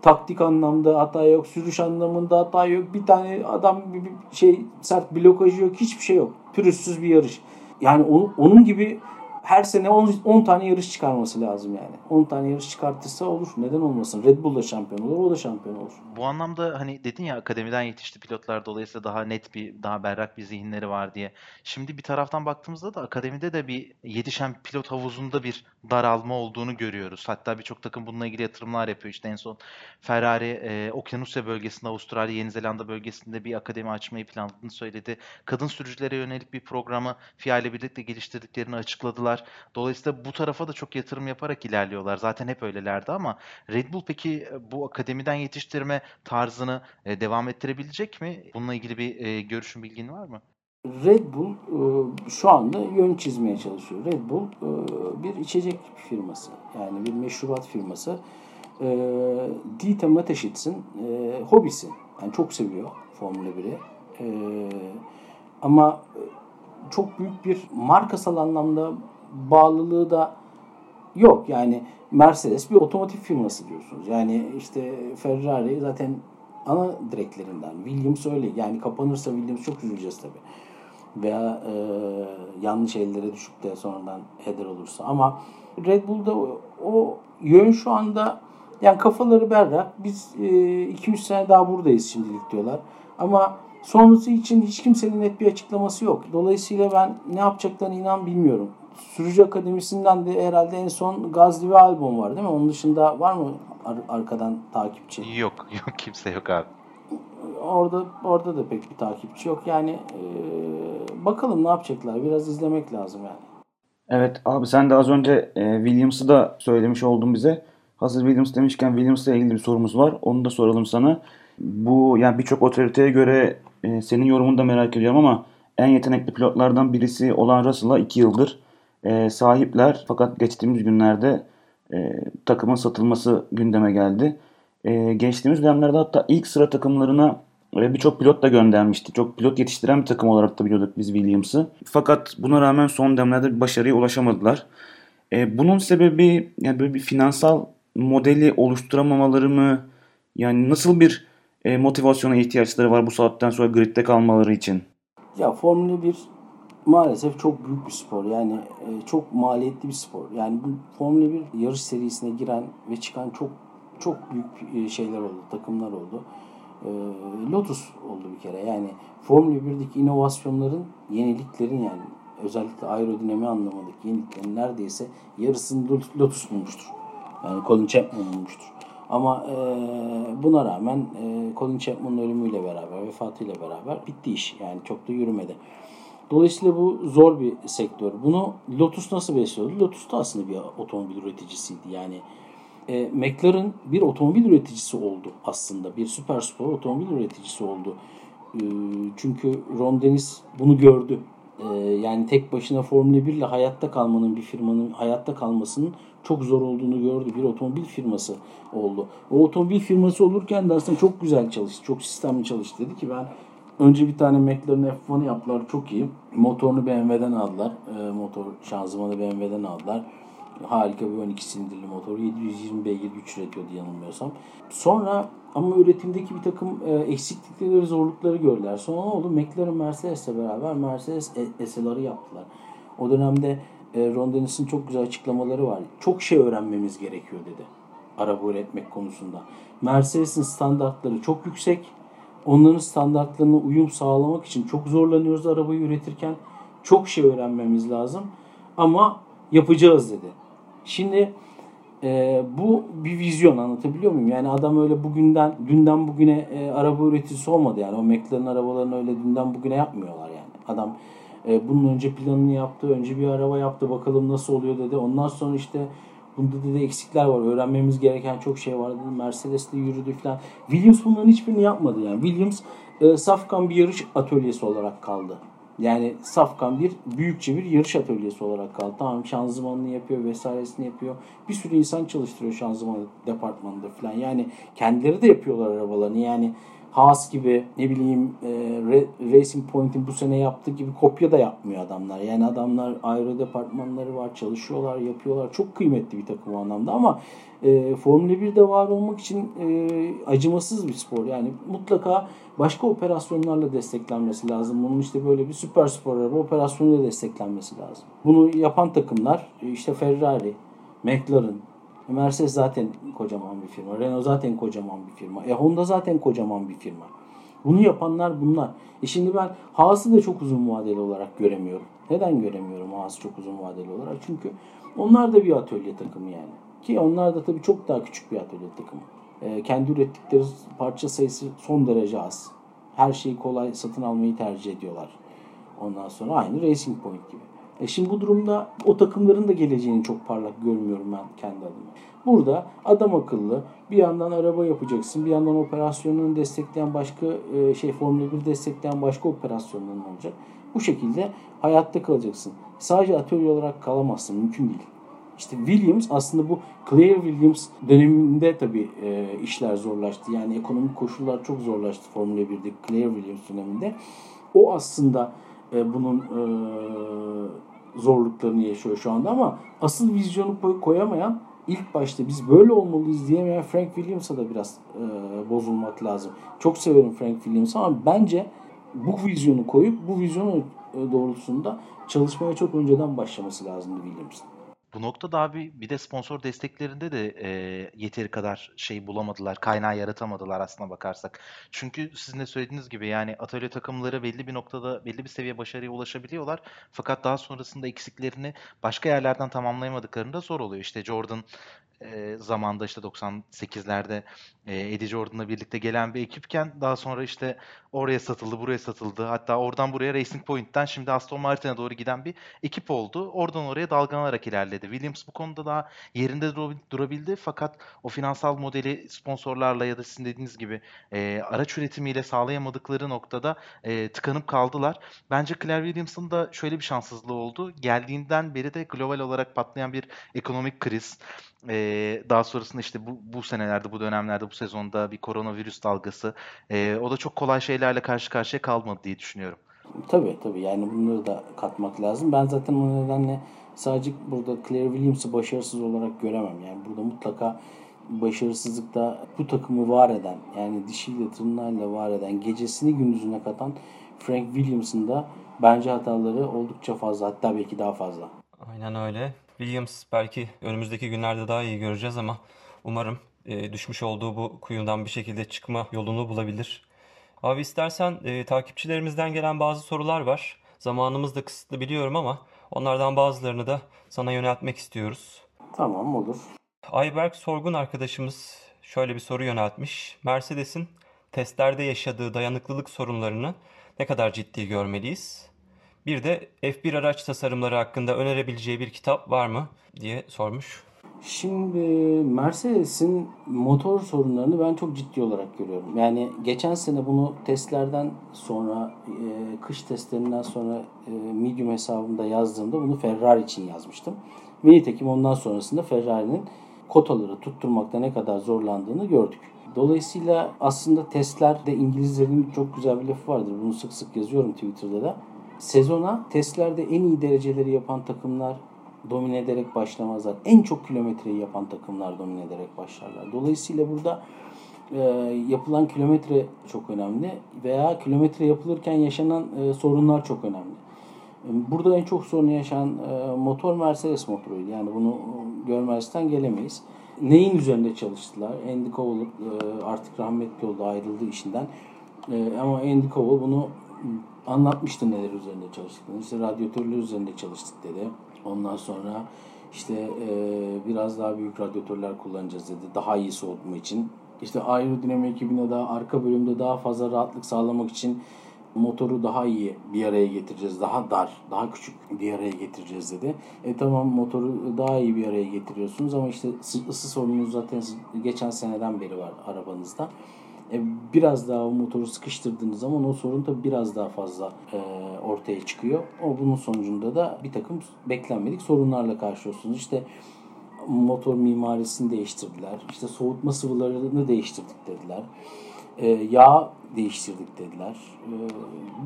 Taktik anlamda hata yok, sürüş anlamında hata yok. Bir tane adam bir şey sert blokajı yok, hiçbir şey yok. Pürüzsüz bir yarış. Yani onun, onun gibi her sene 10, 10 tane yarış çıkarması lazım yani. 10 tane yarış çıkartırsa olur. Neden olmasın? Red Bull da şampiyon olur, o da şampiyon olur. Bu anlamda hani dedin ya akademiden yetişti pilotlar dolayısıyla daha net bir daha berrak bir zihinleri var diye. Şimdi bir taraftan baktığımızda da akademide de bir yetişen pilot havuzunda bir daralma olduğunu görüyoruz. Hatta birçok takım bununla ilgili yatırımlar yapıyor. İşte en son Ferrari e, Okyanusya bölgesinde Avustralya Yeni Zelanda bölgesinde bir akademi açmayı planladığını söyledi. Kadın sürücülere yönelik bir programı FIA ile birlikte geliştirdiklerini açıkladılar. Dolayısıyla bu tarafa da çok yatırım yaparak ilerliyorlar. Zaten hep öylelerdi ama Red Bull peki bu akademiden yetiştirme tarzını e, devam ettirebilecek mi? Bununla ilgili bir e, görüşün, bilgin var mı? Red Bull e, şu anda yön çizmeye çalışıyor. Red Bull e, bir içecek firması. Yani bir meşrubat firması. E, Dieter Mateschits'in e, hobisi. Yani çok seviyor Formula 1'i. E, ama çok büyük bir markasal anlamda bağlılığı da yok. Yani Mercedes bir otomotiv firması diyorsunuz. Yani işte Ferrari zaten ana direklerinden. Williams öyle. Yani kapanırsa Williams çok üzüleceğiz tabii. Veya e, yanlış ellere düşüp de sonradan heder olursa. Ama Red Bull'da o, o yön şu anda yani kafaları berrak. Biz 2-3 sene daha buradayız şimdilik diyorlar. Ama sonrası için hiç kimsenin net bir açıklaması yok. Dolayısıyla ben ne yapacaklarını inan bilmiyorum. Sürücü Akademisi'nden de herhalde en son Gazli ve Albon var değil mi? Onun dışında var mı ar- arkadan takipçi? Yok, yok kimse yok abi. Orada orada da pek bir takipçi yok. Yani e, bakalım ne yapacaklar. Biraz izlemek lazım yani. Evet abi sen de az önce e, Williams'ı da söylemiş oldun bize. Hazır Williams demişken Williams'la ilgili bir sorumuz var. Onu da soralım sana. Bu yani birçok otoriteye göre e, senin yorumunu da merak ediyorum ama en yetenekli pilotlardan birisi olan Russell'a 2 yıldır e, sahipler. Fakat geçtiğimiz günlerde e, takımın satılması gündeme geldi. E, geçtiğimiz dönemlerde hatta ilk sıra takımlarına e, birçok pilot da göndermişti. Çok pilot yetiştiren bir takım olarak da biliyorduk biz Williams'ı. Fakat buna rağmen son dönemlerde bir başarıya ulaşamadılar. E, bunun sebebi yani böyle bir finansal modeli oluşturamamaları mı? Yani nasıl bir e, motivasyona ihtiyaçları var bu saatten sonra gridde kalmaları için? Ya Formula 1 maalesef çok büyük bir spor. Yani e, çok maliyetli bir spor. Yani bu Formula 1 yarış serisine giren ve çıkan çok çok büyük e, şeyler oldu, takımlar oldu. E, Lotus oldu bir kere. Yani Formula 1'deki inovasyonların, yeniliklerin yani özellikle aerodinami anlamındaki yeniliklerin neredeyse yarısını Lotus bulmuştur. Yani Colin Chapman bulmuştur. Ama e, buna rağmen e, Colin Chapman'ın ölümüyle beraber, vefatıyla beraber bitti iş. Yani çok da yürümedi. Dolayısıyla bu zor bir sektör. Bunu Lotus nasıl besliyordu? Lotus da aslında bir otomobil üreticisiydi. Yani e, McLaren bir otomobil üreticisi oldu aslında. Bir süper spor otomobil üreticisi oldu. E, çünkü Ron Dennis bunu gördü. E, yani tek başına Formula 1 ile hayatta kalmanın bir firmanın hayatta kalmasının çok zor olduğunu gördü. Bir otomobil firması oldu. O otomobil firması olurken de aslında çok güzel çalıştı. Çok sistemli çalıştı. Dedi ki ben önce bir tane McLaren F1'ı yaptılar. Çok iyi. Motorunu BMW'den aldılar. E, motor şanzımanı BMW'den aldılar. Harika bir 12 silindirli motor. 720 beygir güç üretiyordu yanılmıyorsam. Sonra ama üretimdeki bir takım e, eksiklikleri, zorlukları gördüler. Sonra ne oldu? McLaren Mercedes'le beraber Mercedes SLR'ı yaptılar. O dönemde e, Ron Dennis'in çok güzel açıklamaları var. Çok şey öğrenmemiz gerekiyor dedi. Araba üretmek konusunda. Mercedes'in standartları çok yüksek. Onların standartlarına uyum sağlamak için çok zorlanıyoruz arabayı üretirken. Çok şey öğrenmemiz lazım. Ama yapacağız dedi. Şimdi e, bu bir vizyon anlatabiliyor muyum? Yani adam öyle bugünden, dünden bugüne e, araba üreticisi olmadı yani. O McLaren arabalarını öyle dünden bugüne yapmıyorlar yani. Adam e, bunun önce planını yaptı, önce bir araba yaptı bakalım nasıl oluyor dedi. Ondan sonra işte bunda dedi eksikler var, öğrenmemiz gereken çok şey var dedi. Mercedes'te yürüdü falan. Williams bunların hiçbirini yapmadı yani. Williams e, safkan bir yarış atölyesi olarak kaldı. Yani safkan bir büyükçe bir yarış atölyesi olarak kaldı. Tamam şanzımanını yapıyor vesairesini yapıyor. Bir sürü insan çalıştırıyor şanzıman departmanında falan. Yani kendileri de yapıyorlar arabalarını. Yani Haas gibi ne bileyim e, Racing Point'in bu sene yaptığı gibi kopya da yapmıyor adamlar. Yani adamlar ayrı departmanları var, çalışıyorlar, yapıyorlar. Çok kıymetli bir takım o anlamda ama e, Formula 1'de var olmak için e, acımasız bir spor. Yani mutlaka başka operasyonlarla desteklenmesi lazım. Bunun işte böyle bir süper spor araba operasyonuyla desteklenmesi lazım. Bunu yapan takımlar işte Ferrari, McLaren, Mercedes zaten kocaman bir firma. Renault zaten kocaman bir firma. E Honda zaten kocaman bir firma. Bunu yapanlar bunlar. E şimdi ben Haas'ı da çok uzun vadeli olarak göremiyorum. Neden göremiyorum Haas'ı çok uzun vadeli olarak? Çünkü onlar da bir atölye takımı yani. Ki onlar da tabii çok daha küçük bir atölye takımı. E, kendi ürettikleri parça sayısı son derece az. Her şeyi kolay satın almayı tercih ediyorlar. Ondan sonra aynı Racing Point gibi. E şimdi bu durumda o takımların da geleceğini çok parlak görmüyorum ben kendi adıma. Burada adam akıllı bir yandan araba yapacaksın, bir yandan operasyonunu destekleyen başka e, şey Formula 1 destekleyen başka operasyonların olacak. Bu şekilde hayatta kalacaksın. Sadece atölye olarak kalamazsın. Mümkün değil. İşte Williams aslında bu Claire Williams döneminde tabii e, işler zorlaştı. Yani ekonomik koşullar çok zorlaştı Formula 1'de Claire Williams döneminde. O aslında e, bunun e, zorluklarını yaşıyor şu anda ama asıl vizyonu koy, koyamayan ilk başta biz böyle olmalıyız diyemeyen Frank Williams'a da biraz e, bozulmak lazım. Çok severim Frank Williams'ı ama bence bu vizyonu koyup bu vizyonu doğrultusunda çalışmaya çok önceden başlaması lazımdı Williams'ın. Bu noktada abi bir de sponsor desteklerinde de e, yeteri kadar şey bulamadılar, kaynağı yaratamadılar aslına bakarsak. Çünkü sizin de söylediğiniz gibi yani atölye takımları belli bir noktada belli bir seviye başarıya ulaşabiliyorlar. Fakat daha sonrasında eksiklerini başka yerlerden tamamlayamadıklarında zor oluyor. İşte Jordan e, zamanda işte 98'lerde e, Eddie Jordan'la birlikte gelen bir ekipken daha sonra işte oraya satıldı, buraya satıldı. Hatta oradan buraya Racing Point'ten şimdi Aston Martin'e doğru giden bir ekip oldu. Oradan oraya dalgalanarak ilerledi. Williams bu konuda daha yerinde durabildi fakat o finansal modeli sponsorlarla ya da sizin dediğiniz gibi e, araç üretimiyle sağlayamadıkları noktada e, tıkanıp kaldılar. Bence Claire Williams'ın da şöyle bir şanssızlığı oldu. Geldiğinden beri de global olarak patlayan bir ekonomik kriz. Ee, daha sonrasında işte bu, bu senelerde, bu dönemlerde, bu sezonda bir koronavirüs dalgası. Ee, o da çok kolay şeylerle karşı karşıya kalmadı diye düşünüyorum. Tabii tabii yani bunları da katmak lazım. Ben zaten o nedenle sadece burada Claire Williams'ı başarısız olarak göremem. Yani burada mutlaka başarısızlıkta bu takımı var eden yani dişiyle tırnağıyla var eden gecesini gündüzüne katan Frank Williams'ın da bence hataları oldukça fazla hatta belki daha fazla. Aynen öyle. Williams belki önümüzdeki günlerde daha iyi göreceğiz ama umarım e, düşmüş olduğu bu kuyundan bir şekilde çıkma yolunu bulabilir. Abi istersen e, takipçilerimizden gelen bazı sorular var. Zamanımız da kısıtlı biliyorum ama onlardan bazılarını da sana yöneltmek istiyoruz. Tamam olur. Ayberk Sorgun arkadaşımız şöyle bir soru yöneltmiş. Mercedes'in testlerde yaşadığı dayanıklılık sorunlarını ne kadar ciddi görmeliyiz? Bir de F1 araç tasarımları hakkında önerebileceği bir kitap var mı diye sormuş. Şimdi Mercedes'in motor sorunlarını ben çok ciddi olarak görüyorum. Yani geçen sene bunu testlerden sonra, e, kış testlerinden sonra e, Medium hesabımda yazdığımda bunu Ferrari için yazmıştım. Ve nitekim ondan sonrasında Ferrari'nin kotaları tutturmakta ne kadar zorlandığını gördük. Dolayısıyla aslında testlerde İngilizlerin çok güzel bir lafı vardır. Bunu sık sık yazıyorum Twitter'da da. Sezona testlerde en iyi dereceleri yapan takımlar domine ederek başlamazlar. En çok kilometreyi yapan takımlar domine ederek başlarlar. Dolayısıyla burada e, yapılan kilometre çok önemli veya kilometre yapılırken yaşanan e, sorunlar çok önemli. E, burada en çok sorun yaşayan e, motor Mercedes motoruydu. Yani bunu görmezden gelemeyiz. Neyin üzerinde çalıştılar? Andy Cowell e, artık rahmetli oldu, ayrıldı işinden. E, ama Andy Cowell bunu anlatmıştı neler üzerinde çalıştıklarını. İşte radyatörler üzerinde çalıştık dedi. Ondan sonra işte e, biraz daha büyük radyatörler kullanacağız dedi. Daha iyi soğutma için. İşte aerodinamik ekibine daha arka bölümde daha fazla rahatlık sağlamak için motoru daha iyi bir araya getireceğiz. Daha dar, daha küçük bir araya getireceğiz dedi. E tamam motoru daha iyi bir araya getiriyorsunuz ama işte ısı sorununuz zaten geçen seneden beri var arabanızda. E, biraz daha motoru sıkıştırdığınız zaman o sorun da biraz daha fazla e, ortaya çıkıyor. O bunun sonucunda da bir takım beklenmedik sorunlarla karşılıyorsunuz. İşte motor mimarisini değiştirdiler. İşte soğutma sıvılarını değiştirdik dediler. E, yağ değiştirdik dediler. E,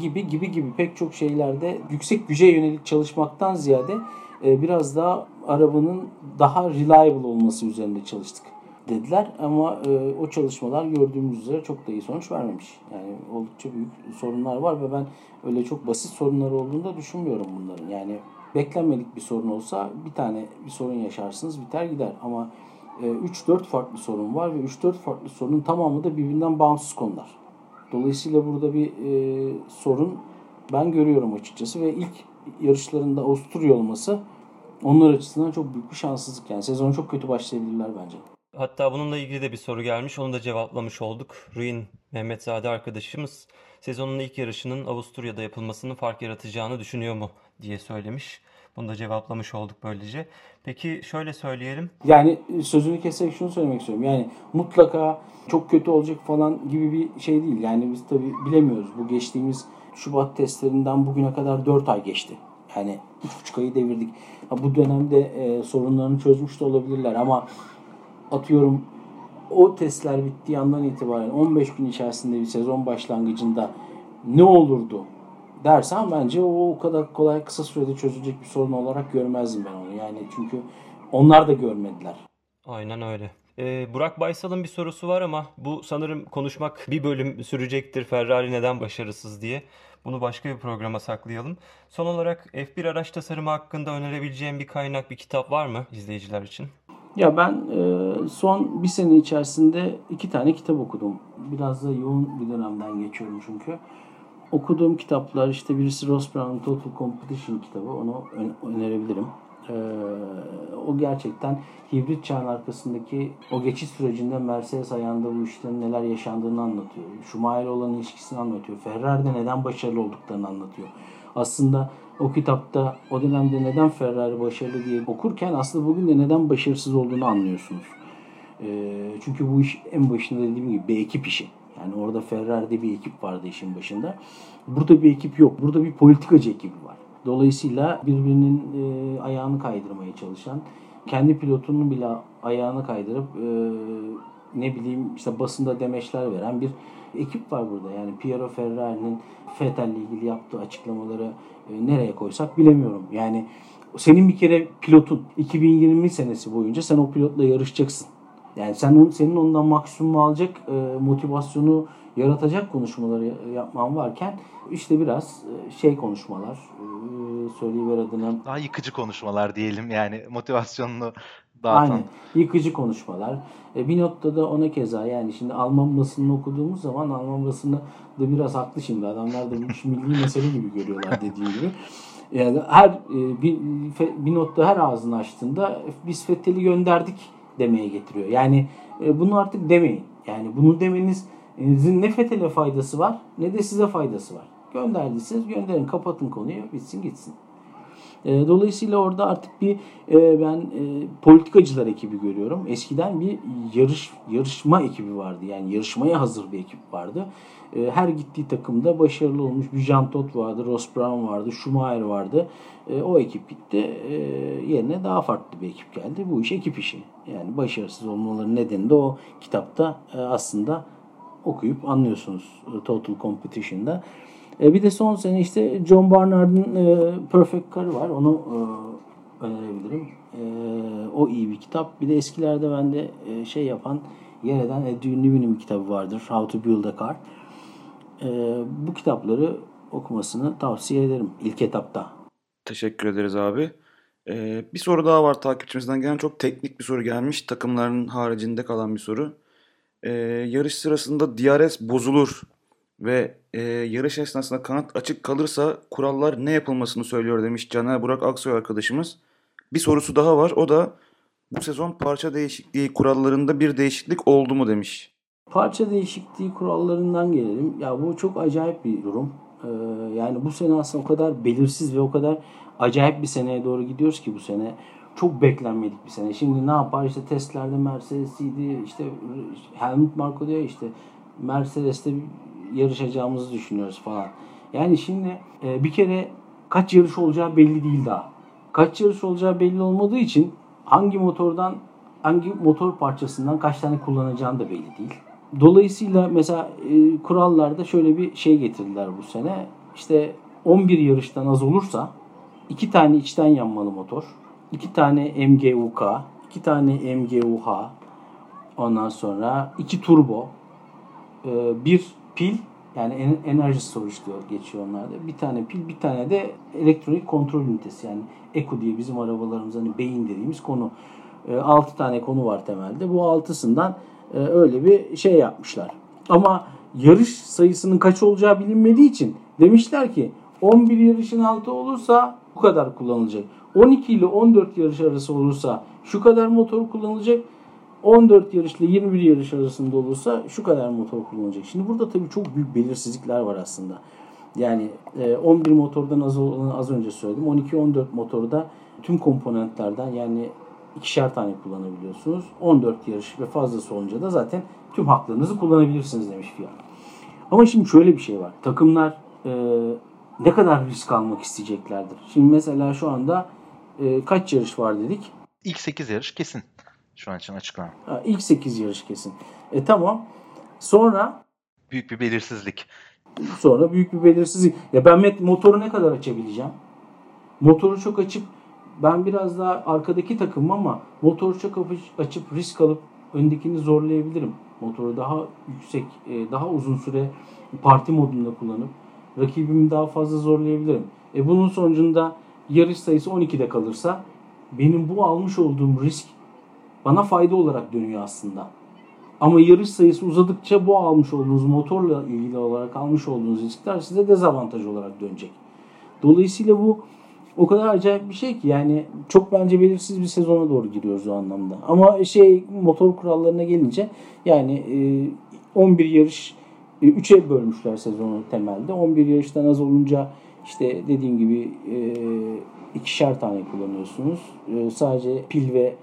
gibi gibi gibi pek çok şeylerde yüksek güce yönelik çalışmaktan ziyade e, biraz daha arabanın daha reliable olması üzerinde çalıştık dediler ama e, o çalışmalar gördüğümüz üzere çok da iyi sonuç vermemiş. Yani oldukça büyük sorunlar var ve ben öyle çok basit sorunlar olduğunu da düşünmüyorum bunların. Yani beklenmedik bir sorun olsa bir tane bir sorun yaşarsınız biter gider ama e, 3-4 farklı sorun var ve 3-4 farklı sorunun tamamı da birbirinden bağımsız konular. Dolayısıyla burada bir e, sorun ben görüyorum açıkçası ve ilk yarışlarında Avusturya olması onlar açısından çok büyük bir şanssızlık. Yani sezonu çok kötü başlayabilirler bence. Hatta bununla ilgili de bir soru gelmiş. Onu da cevaplamış olduk. Ruin Mehmetzade arkadaşımız sezonun ilk yarışının Avusturya'da yapılmasının fark yaratacağını düşünüyor mu diye söylemiş. Bunu da cevaplamış olduk böylece. Peki şöyle söyleyelim. Yani sözünü keserek şunu söylemek istiyorum. Yani mutlaka çok kötü olacak falan gibi bir şey değil. Yani biz tabii bilemiyoruz. Bu geçtiğimiz Şubat testlerinden bugüne kadar 4 ay geçti. Yani 3,5 ayı devirdik. Bu dönemde e, sorunlarını çözmüş de olabilirler ama atıyorum o testler bittiği andan itibaren 15 gün içerisinde bir sezon başlangıcında ne olurdu dersen bence o o kadar kolay kısa sürede çözülecek bir sorun olarak görmezdim ben onu. Yani çünkü onlar da görmediler. Aynen öyle. Ee, Burak Baysal'ın bir sorusu var ama bu sanırım konuşmak bir bölüm sürecektir. Ferrari neden başarısız diye. Bunu başka bir programa saklayalım. Son olarak F1 araç tasarımı hakkında önerebileceğim bir kaynak, bir kitap var mı izleyiciler için? Ya ben e, son bir sene içerisinde iki tane kitap okudum. Biraz da yoğun bir dönemden geçiyorum çünkü. Okuduğum kitaplar işte birisi Ross Brown'un Total Competition kitabı. Onu önerebilirim. Ee, o gerçekten hibrit çağın arkasındaki o geçiş sürecinde Mercedes ayağında bu işlerin neler yaşandığını anlatıyor. Schumacher olan ilişkisini anlatıyor. Ferrari'de neden başarılı olduklarını anlatıyor. Aslında o kitapta o dönemde neden Ferrari başarılı diye okurken aslında bugün de neden başarısız olduğunu anlıyorsunuz. E, çünkü bu iş en başında dediğim gibi bir ekip işi. Yani orada Ferrari'de bir ekip vardı işin başında. Burada bir ekip yok. Burada bir politikacı ekibi var. Dolayısıyla birbirinin e, ayağını kaydırmaya çalışan, kendi pilotunun bile ayağını kaydırıp e, ne bileyim işte basında demeçler veren bir ekip var burada. Yani Piero Ferrari'nin Vettel'le ilgili yaptığı açıklamaları e, nereye koysak bilemiyorum. Yani senin bir kere pilotun 2020 senesi boyunca sen o pilotla yarışacaksın. Yani sen senin ondan maksimum alacak e, motivasyonu yaratacak konuşmaları yapman varken işte biraz e, şey konuşmalar söyleyiver adına. Daha yıkıcı konuşmalar diyelim yani motivasyonunu dağıtan. Aynen. Yıkıcı konuşmalar. E, bir noktada ona keza yani şimdi Alman basınını okuduğumuz zaman Alman basını da biraz haklı şimdi. Adamlar da bu milli mesele gibi görüyorlar dediğim gibi. Yani her e, bir, bir notta her ağzını açtığında biz Fethel'i gönderdik demeye getiriyor. Yani e, bunu artık demeyin. Yani bunu demenizin ne Fethel'e faydası var ne de size faydası var. Gönderdiyseniz gönderin. Kapatın konuyu. Bitsin gitsin. E, dolayısıyla orada artık bir e, ben e, politikacılar ekibi görüyorum. Eskiden bir yarış yarışma ekibi vardı. Yani yarışmaya hazır bir ekip vardı. Her gittiği takımda başarılı olmuş bir Jean Todt vardı, Ross Brown vardı, Schumacher vardı. O ekip gitti. Yerine daha farklı bir ekip geldi. Bu iş ekip işi. Yani başarısız olmaları nedeni de o kitapta aslında okuyup anlıyorsunuz Total Competition'da. E, bir de son sene işte John Barnard'ın e, Perfect Car'ı var. Onu e, önerebilirim. E, o iyi bir kitap. Bir de eskilerde bende e, şey yapan yer eden Levy'nin bir kitabı vardır. How to Build a Car. E, bu kitapları okumasını tavsiye ederim ilk etapta. Teşekkür ederiz abi. Ee, bir soru daha var takipçimizden gelen çok teknik bir soru gelmiş. Takımların haricinde kalan bir soru. Ee, yarış sırasında DRS bozulur ve e, yarış esnasında kanat açık kalırsa kurallar ne yapılmasını söylüyor demiş Caner Burak Aksoy arkadaşımız. Bir sorusu daha var. O da bu sezon parça değişikliği kurallarında bir değişiklik oldu mu demiş. Parça değişikliği kurallarından gelelim. Ya bu çok acayip bir durum. Ee, yani bu sene aslında o kadar belirsiz ve o kadar acayip bir seneye doğru gidiyoruz ki bu sene. Çok beklenmedik bir sene. Şimdi ne yapar? İşte testlerde Mercedes'iydi. İşte Helmut Marko diyor işte Mercedes'te yarışacağımızı düşünüyoruz falan. Yani şimdi e, bir kere kaç yarış olacağı belli değil daha. Kaç yarış olacağı belli olmadığı için hangi motordan hangi motor parçasından kaç tane kullanacağını da belli değil. Dolayısıyla mesela e, kurallarda şöyle bir şey getirdiler bu sene. İşte 11 yarıştan az olursa 2 tane içten yanmalı motor, 2 tane MGUK, 2 tane MGUH, ondan sonra 2 turbo, e, bir pil yani enerji storage diyor geçiyor onlarda. Bir tane pil, bir tane de elektronik kontrol ünitesi yani ECO diye bizim arabalarımız hani beyin dediğimiz konu. 6 tane konu var temelde. Bu altısından e, öyle bir şey yapmışlar. Ama yarış sayısının kaç olacağı bilinmediği için demişler ki 11 yarışın altı olursa bu kadar kullanılacak. 12 ile 14 yarış arası olursa şu kadar motor kullanılacak. 14 yarış ile 21 yarış arasında olursa şu kadar motor kullanılacak. Şimdi burada tabii çok büyük belirsizlikler var aslında. Yani 11 motordan az az önce söyledim. 12-14 motorda tüm komponentlerden yani ikişer tane kullanabiliyorsunuz. 14 yarış ve fazlası olunca da zaten tüm haklarınızı kullanabilirsiniz demiş fiyat. Ama şimdi şöyle bir şey var. Takımlar e, ne kadar risk almak isteyeceklerdir. Şimdi mesela şu anda e, kaç yarış var dedik? İlk 8 yarış kesin. Şu an için açıklanan. Ha, ilk 8 yarış kesin. E tamam. Sonra büyük bir belirsizlik. Sonra büyük bir belirsizlik. Ya ben motoru ne kadar açabileceğim? Motoru çok açıp ben biraz daha arkadaki takımım ama motoru çok açıp risk alıp öndekini zorlayabilirim. Motoru daha yüksek, e, daha uzun süre parti modunda kullanıp rakibimi daha fazla zorlayabilirim. E bunun sonucunda yarış sayısı 12'de kalırsa benim bu almış olduğum risk bana fayda olarak dönüyor aslında. Ama yarış sayısı uzadıkça bu almış olduğunuz motorla ilgili olarak almış olduğunuz riskler size dezavantaj olarak dönecek. Dolayısıyla bu o kadar acayip bir şey ki yani çok bence belirsiz bir sezona doğru giriyoruz o anlamda. Ama şey motor kurallarına gelince yani 11 yarış 3'e bölmüşler sezonu temelde. 11 yarıştan az olunca işte dediğim gibi ikişer tane kullanıyorsunuz. Sadece pil ve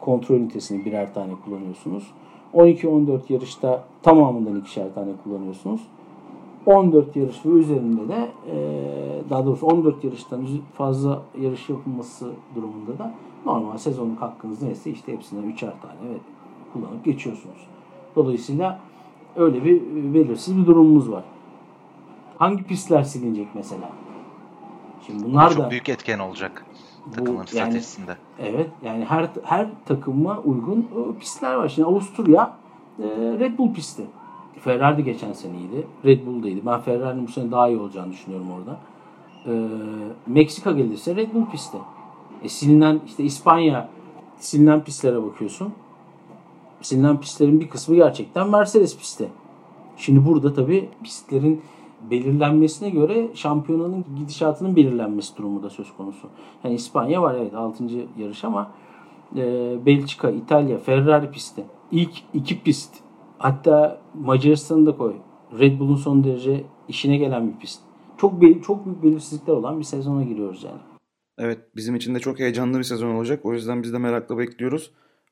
kontrol ünitesini birer tane kullanıyorsunuz. 12-14 yarışta tamamından ikişer tane kullanıyorsunuz. 14 yarış ve üzerinde de daha doğrusu 14 yarıştan fazla yarış yapılması durumunda da normal sezonluk hakkınız neyse işte hepsinden üçer tane ve kullanıp geçiyorsunuz. Dolayısıyla öyle bir belirsiz bir durumumuz var. Hangi pistler silinecek mesela? Şimdi bunlar çok da büyük etken olacak takımın yani, stratejisinde. Evet yani her her takıma uygun e, pistler var. Şimdi Avusturya e, Red Bull pisti. Ferrari de geçen seneydi. Red Bull'daydı. Ben Ferrari'nin bu sene daha iyi olacağını düşünüyorum orada. E, Meksika gelirse Red Bull pisti. E, silinen işte İspanya silinen pistlere bakıyorsun. Silinen pistlerin bir kısmı gerçekten Mercedes pisti. Şimdi burada tabii pistlerin belirlenmesine göre şampiyonanın gidişatının belirlenmesi durumu da söz konusu. Yani İspanya var evet 6. yarış ama e, Belçika, İtalya, Ferrari pisti. İlk iki pist. Hatta Macaristan'ı da koy. Red Bull'un son derece işine gelen bir pist. çok be- çok büyük belirsizlikler olan bir sezona giriyoruz yani. Evet, bizim için de çok heyecanlı bir sezon olacak. O yüzden biz de merakla bekliyoruz.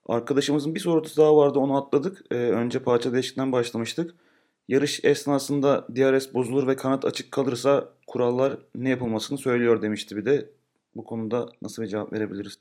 Arkadaşımızın bir sorusu daha vardı, onu atladık. Ee, önce parça değişikten başlamıştık. Yarış esnasında DRS bozulur ve kanat açık kalırsa kurallar ne yapılmasını söylüyor demişti bir de. Bu konuda nasıl bir cevap verebiliriz?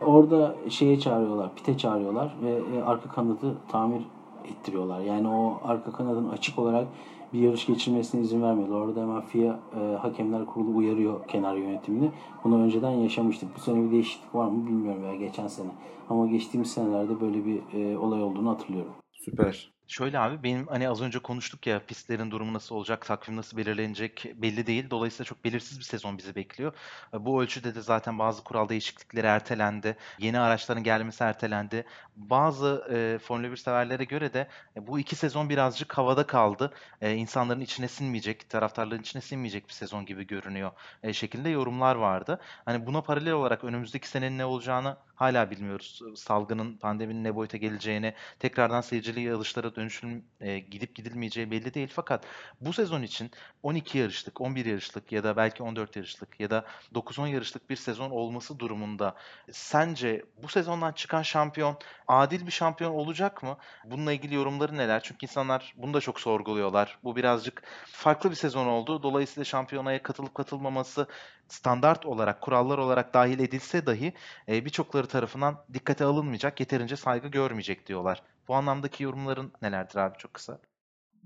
Orada şeye çağırıyorlar, pite çağırıyorlar ve e, arka kanadı tamir ettiriyorlar. Yani o arka kanadın açık olarak bir yarış geçirmesine izin vermiyorlar. Orada hemen FIA e, Hakemler Kurulu uyarıyor kenar yönetimini. Bunu önceden yaşamıştık. Bu sene bir değişiklik var mı bilmiyorum veya geçen sene. Ama geçtiğimiz senelerde böyle bir e, olay olduğunu hatırlıyorum. Süper. Şöyle abi benim hani az önce konuştuk ya pistlerin durumu nasıl olacak, takvim nasıl belirlenecek belli değil. Dolayısıyla çok belirsiz bir sezon bizi bekliyor. E, Bu ölçüde de zaten bazı kural değişiklikleri ertelendi. Yeni araçların gelmesi ertelendi. Bazı e, Formula 1 severlere göre de e, bu iki sezon birazcık havada kaldı. E, insanların içine sinmeyecek, taraftarların içine sinmeyecek bir sezon gibi görünüyor e, şeklinde yorumlar vardı. Hani buna paralel olarak önümüzdeki senenin ne olacağını hala bilmiyoruz. Salgının, pandeminin ne boyuta geleceğini, tekrardan seyircili yarışlara dönüşüm e, gidip gidilmeyeceği belli değil. Fakat bu sezon için 12 yarışlık, 11 yarışlık ya da belki 14 yarışlık ya da 9-10 yarışlık bir sezon olması durumunda sence bu sezondan çıkan şampiyon adil bir şampiyon olacak mı? Bununla ilgili yorumları neler? Çünkü insanlar bunu da çok sorguluyorlar. Bu birazcık farklı bir sezon oldu. Dolayısıyla şampiyonaya katılıp katılmaması standart olarak, kurallar olarak dahil edilse dahi e, birçokları tarafından dikkate alınmayacak, yeterince saygı görmeyecek diyorlar. Bu anlamdaki yorumların nelerdir abi çok kısa?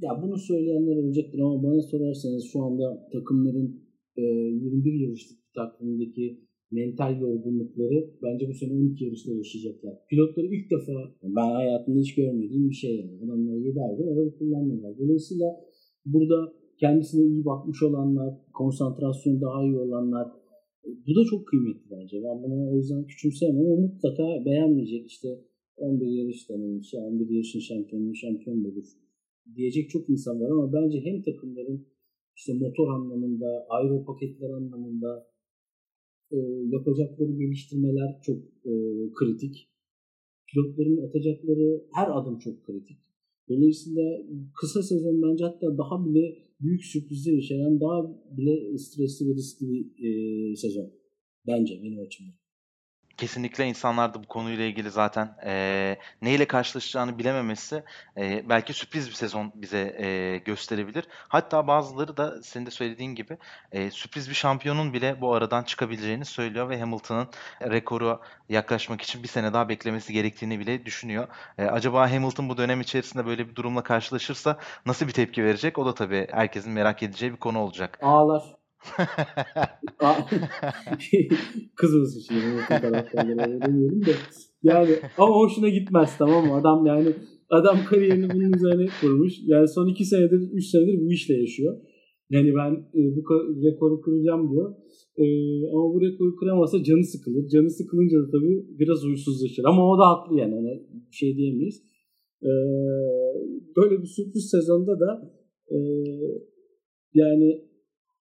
Ya bunu söyleyenler olacaktır ama bana sorarsanız şu anda takımların e, 21 yarışlık bir takvimdeki mental yorgunlukları bence bu sene 12 yarışta yaşayacaklar. Pilotları ilk defa ben hayatımda hiç görmediğim bir şey yani. Adamlar 7 aydır araba kullanmıyorlar. Dolayısıyla burada kendisine iyi bakmış olanlar, konsantrasyon daha iyi olanlar e, bu da çok kıymetli bence. Ben bunu o yüzden küçümseyemem ama mutlaka beğenmeyecek işte 11 yarış denilmiş, 11 yarışın şampiyonu şampiyon olur diyecek çok insan var ama bence hem takımların işte motor anlamında, aero paketler anlamında e, yapacakları geliştirmeler çok e, kritik. Pilotların atacakları her adım çok kritik. Dolayısıyla kısa sezon bence hatta daha bile büyük sürprizler içeren daha bile stresli ve riskli bir e, sezon. Bence benim açımdan. Kesinlikle insanlar da bu konuyla ilgili zaten eee, neyle karşılaşacağını bilememesi eee, belki sürpriz bir sezon bize eee, gösterebilir. Hatta bazıları da senin de söylediğin gibi eee, sürpriz bir şampiyonun bile bu aradan çıkabileceğini söylüyor ve Hamilton'ın rekoru yaklaşmak için bir sene daha beklemesi gerektiğini bile düşünüyor. Eee, acaba Hamilton bu dönem içerisinde böyle bir durumla karşılaşırsa nasıl bir tepki verecek? O da tabii herkesin merak edeceği bir konu olacak. Ağlar. A- Kızılsın şimdi Hamilton taraftarları öyle demeyelim de. Yani ama hoşuna gitmez tamam mı? Adam yani adam kariyerini bunun üzerine kurmuş. Yani son iki senedir, üç senedir bu işle yaşıyor. Yani ben e, bu rekoru kıracağım diyor. E, ama bu rekoru kıramasa canı sıkılır. Canı sıkılınca da tabii biraz huysuzlaşır. Ama o da haklı yani. Ona bir şey diyemeyiz. E, böyle bir sürpriz sezonda da e, yani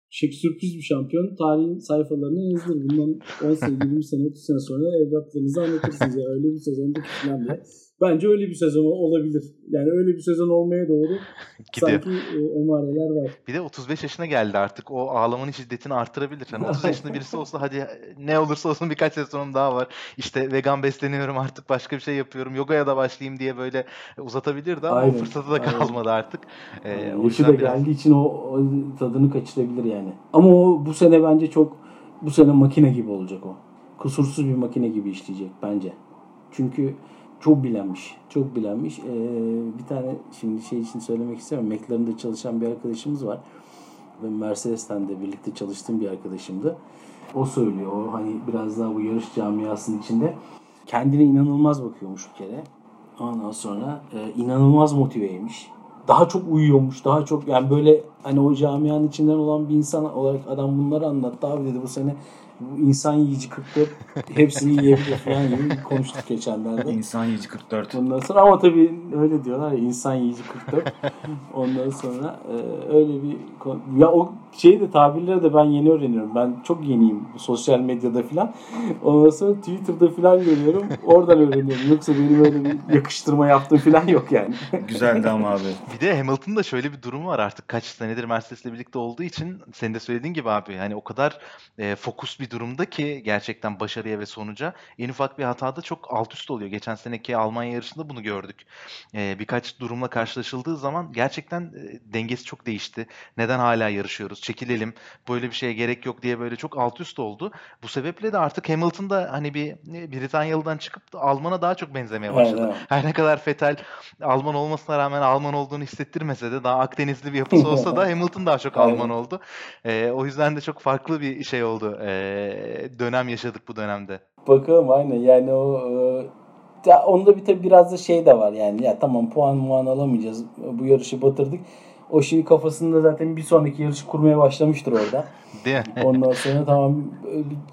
şey, sürpriz bir şampiyon tarihin sayfalarına yazılır. Bundan 10 sene, 20 sene, 30 sene sonra evlatlarınıza anlatırsınız. Ya öyle bir sezonda diye. Bence öyle bir sezon olabilir. Yani öyle bir sezon olmaya doğru Gidiyor. sanki e, emareler var. Bir de 35 yaşına geldi artık. O ağlamanın şiddetini arttırabilir. Hani 30 yaşında birisi olsa hadi ne olursa olsun birkaç sezonum daha var. İşte vegan besleniyorum artık başka bir şey yapıyorum. Yogaya da başlayayım diye böyle uzatabilirdi ama Aynen, o fırsatı da aynen. kalmadı artık. Ee, Yaşı da biraz geldiği için o, o tadını kaçırabilir yani. Ama o bu sene bence çok bu sene makine gibi olacak o. Kusursuz bir makine gibi işleyecek bence. Çünkü çok bilenmiş. Çok bilenmiş. Ee, bir tane şimdi şey için söylemek istemem. McLaren'da çalışan bir arkadaşımız var. Ve Mercedes'ten de birlikte çalıştığım bir arkadaşımdı. O söylüyor. O hani biraz daha bu yarış camiasının içinde. Kendine inanılmaz bakıyormuş bir kere. Ondan sonra e, inanılmaz motiveymiş. Daha çok uyuyormuş. Daha çok yani böyle hani o camianın içinden olan bir insan olarak adam bunları anlattı. Abi dedi bu sene insan yiyici 44 hepsini yiyebilir falan gibi konuştuk geçenlerde. İnsan yiyici 44. Ondan sonra ama tabii öyle diyorlar ya insan yiyici 44. Ondan sonra e, öyle bir ya o şey de tabirleri de ben yeni öğreniyorum. Ben çok yeniyim sosyal medyada falan. Ondan sonra Twitter'da falan görüyorum. Oradan öğreniyorum. Yoksa benim öyle bir yakıştırma yaptığım falan yok yani. Güzeldi ama abi. Bir de Hamilton'da şöyle bir durum var artık kaç senedir Mercedes'le birlikte olduğu için senin de söylediğin gibi abi hani o kadar e, fokus bir durumda ki gerçekten başarıya ve sonuca en ufak bir hatada çok alt üst oluyor. Geçen seneki Almanya yarışında bunu gördük. E, birkaç durumla karşılaşıldığı zaman gerçekten e, dengesi çok değişti. Neden hala yarışıyoruz? Çekilelim. Böyle bir şeye gerek yok diye böyle çok alt üst oldu. Bu sebeple de artık Hamilton'da hani bir e, Britanyalı'dan çıkıp da Alman'a daha çok benzemeye Evet, başladı. evet. Her ne kadar Vettel Alman olmasına rağmen Alman olduğunu hissettirmese de daha Akdenizli bir yapısı olsa da Hamilton daha çok. Alman oldu. Ee, o yüzden de çok farklı bir şey oldu. Ee, dönem yaşadık bu dönemde. Bakalım aynen yani o e, ya onda bir tabii biraz da şey de var yani ya tamam puan muan alamayacağız bu yarışı batırdık. O şimdi kafasında zaten bir sonraki yarışı kurmaya başlamıştır orada. Değil mi? Ondan sonra tamam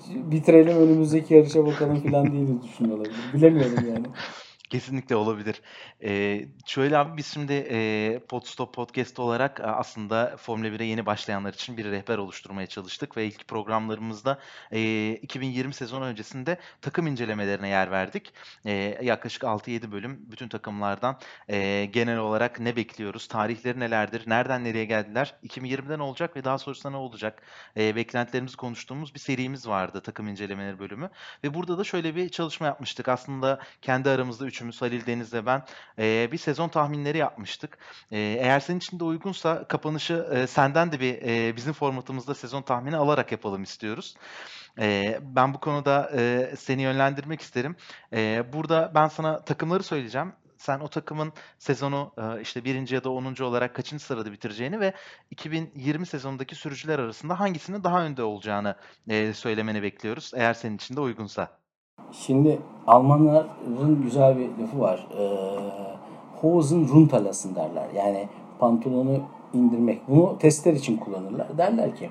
bitirelim önümüzdeki yarışa bakalım falan diye de düşünüyor olabilir. Bilemiyorum yani. Kesinlikle olabilir. Ee, şöyle abi biz şimdi e, Podstop Podcast olarak e, aslında Formula 1'e yeni başlayanlar için bir rehber oluşturmaya çalıştık ve ilk programlarımızda e, 2020 sezonu öncesinde takım incelemelerine yer verdik. E, yaklaşık 6-7 bölüm bütün takımlardan e, genel olarak ne bekliyoruz, tarihleri nelerdir, nereden nereye geldiler, 2020'de ne olacak ve daha sonrasında ne olacak e, beklentilerimizi konuştuğumuz bir serimiz vardı takım incelemeleri bölümü. Ve burada da şöyle bir çalışma yapmıştık. Aslında kendi aramızda üçümüz Halil Deniz ve ben e, bir sezon tahminleri yapmıştık. E, eğer senin için de uygunsa kapanışı e, senden de bir e, bizim formatımızda sezon tahmini alarak yapalım istiyoruz. E, ben bu konuda e, seni yönlendirmek isterim. E, burada ben sana takımları söyleyeceğim. Sen o takımın sezonu işte birinci ya da onuncu olarak kaçıncı sırada bitireceğini ve 2020 sezonundaki sürücüler arasında hangisinin daha önde olacağını söylemeni bekliyoruz. Eğer senin için de uygunsa. Şimdi Almanların güzel bir lafı var. Ee, Hosen runterlassen derler. Yani pantolonu indirmek. Bunu testler için kullanırlar. Derler ki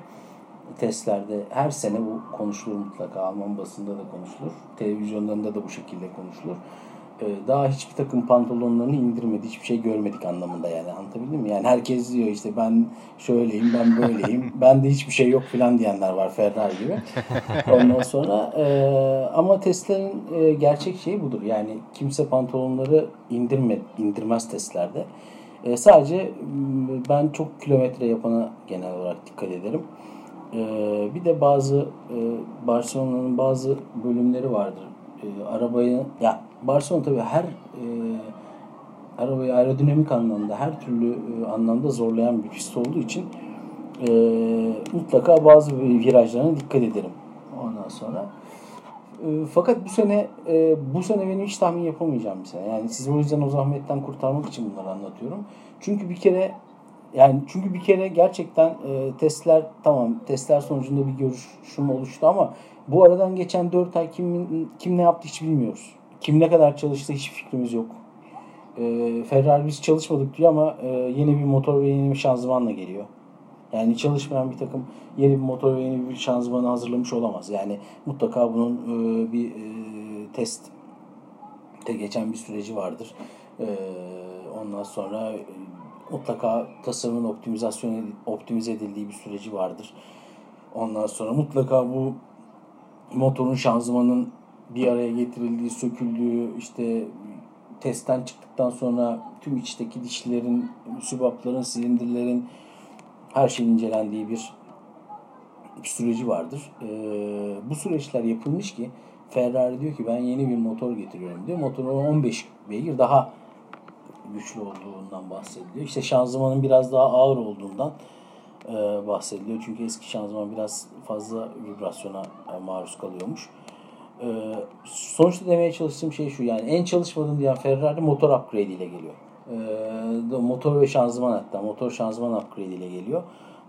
testlerde her sene bu konuşulur mutlaka. Alman basında da konuşulur. Televizyonlarında da bu şekilde konuşulur. Ee, daha hiçbir takım pantolonlarını indirmedi. Hiçbir şey görmedik anlamında yani. Anlatabildim mi? Yani herkes diyor işte ben şöyleyim, ben böyleyim. Bende hiçbir şey yok filan diyenler var Ferrari gibi. Ondan sonra e, ama testlerin e, gerçek şeyi budur. Yani kimse pantolonları indirme, indirmez testlerde. E, sadece ben çok kilometre yapana genel olarak dikkat ederim. E, bir de bazı e, Barcelona'nın bazı bölümleri vardır. E, arabayı ya Barcelona tabii her e, arabayı aerodinamik anlamda her türlü e, anlamda zorlayan bir pist olduğu için e, mutlaka bazı virajlarına dikkat ederim. Ondan sonra e, fakat bu sene e, bu sene benim hiç tahmin yapamayacağım bir sene. Yani sizi o yüzden o zahmetten kurtarmak için bunları anlatıyorum. Çünkü bir kere yani çünkü bir kere gerçekten e, testler tamam testler sonucunda bir görüşüm oluştu ama bu aradan geçen 4 ay kim kim ne yaptı hiç bilmiyoruz. Kim ne kadar çalıştı hiç fikrimiz yok. E, Ferrari biz çalışmadık diyor ama e, yeni bir motor ve yeni bir şanzımanla geliyor. Yani çalışmayan bir takım yeni bir motor ve yeni bir şanzımanı hazırlamış olamaz. Yani mutlaka bunun e, bir e, test de geçen bir süreci vardır. E, ondan sonra e, mutlaka tasarımın optimizasyon optimize edildiği bir süreci vardır. Ondan sonra mutlaka bu motorun şanzımanın bir araya getirildiği, söküldüğü, işte testten çıktıktan sonra tüm içteki dişlerin, sübapların, silindirlerin her şeyin incelendiği bir süreci vardır. Ee, bu süreçler yapılmış ki Ferrari diyor ki ben yeni bir motor getiriyorum diyor. Motorun 15 beygir daha güçlü olduğundan bahsediliyor. İşte şanzımanın biraz daha ağır olduğundan e, bahsediliyor. Çünkü eski şanzıman biraz fazla vibrasyona e, maruz kalıyormuş. E, sonuçta demeye çalıştığım şey şu yani en çalışmadım diyen Ferrari motor upgrade ile geliyor. E, motor ve şanzıman hatta motor şanzıman upgrade ile geliyor.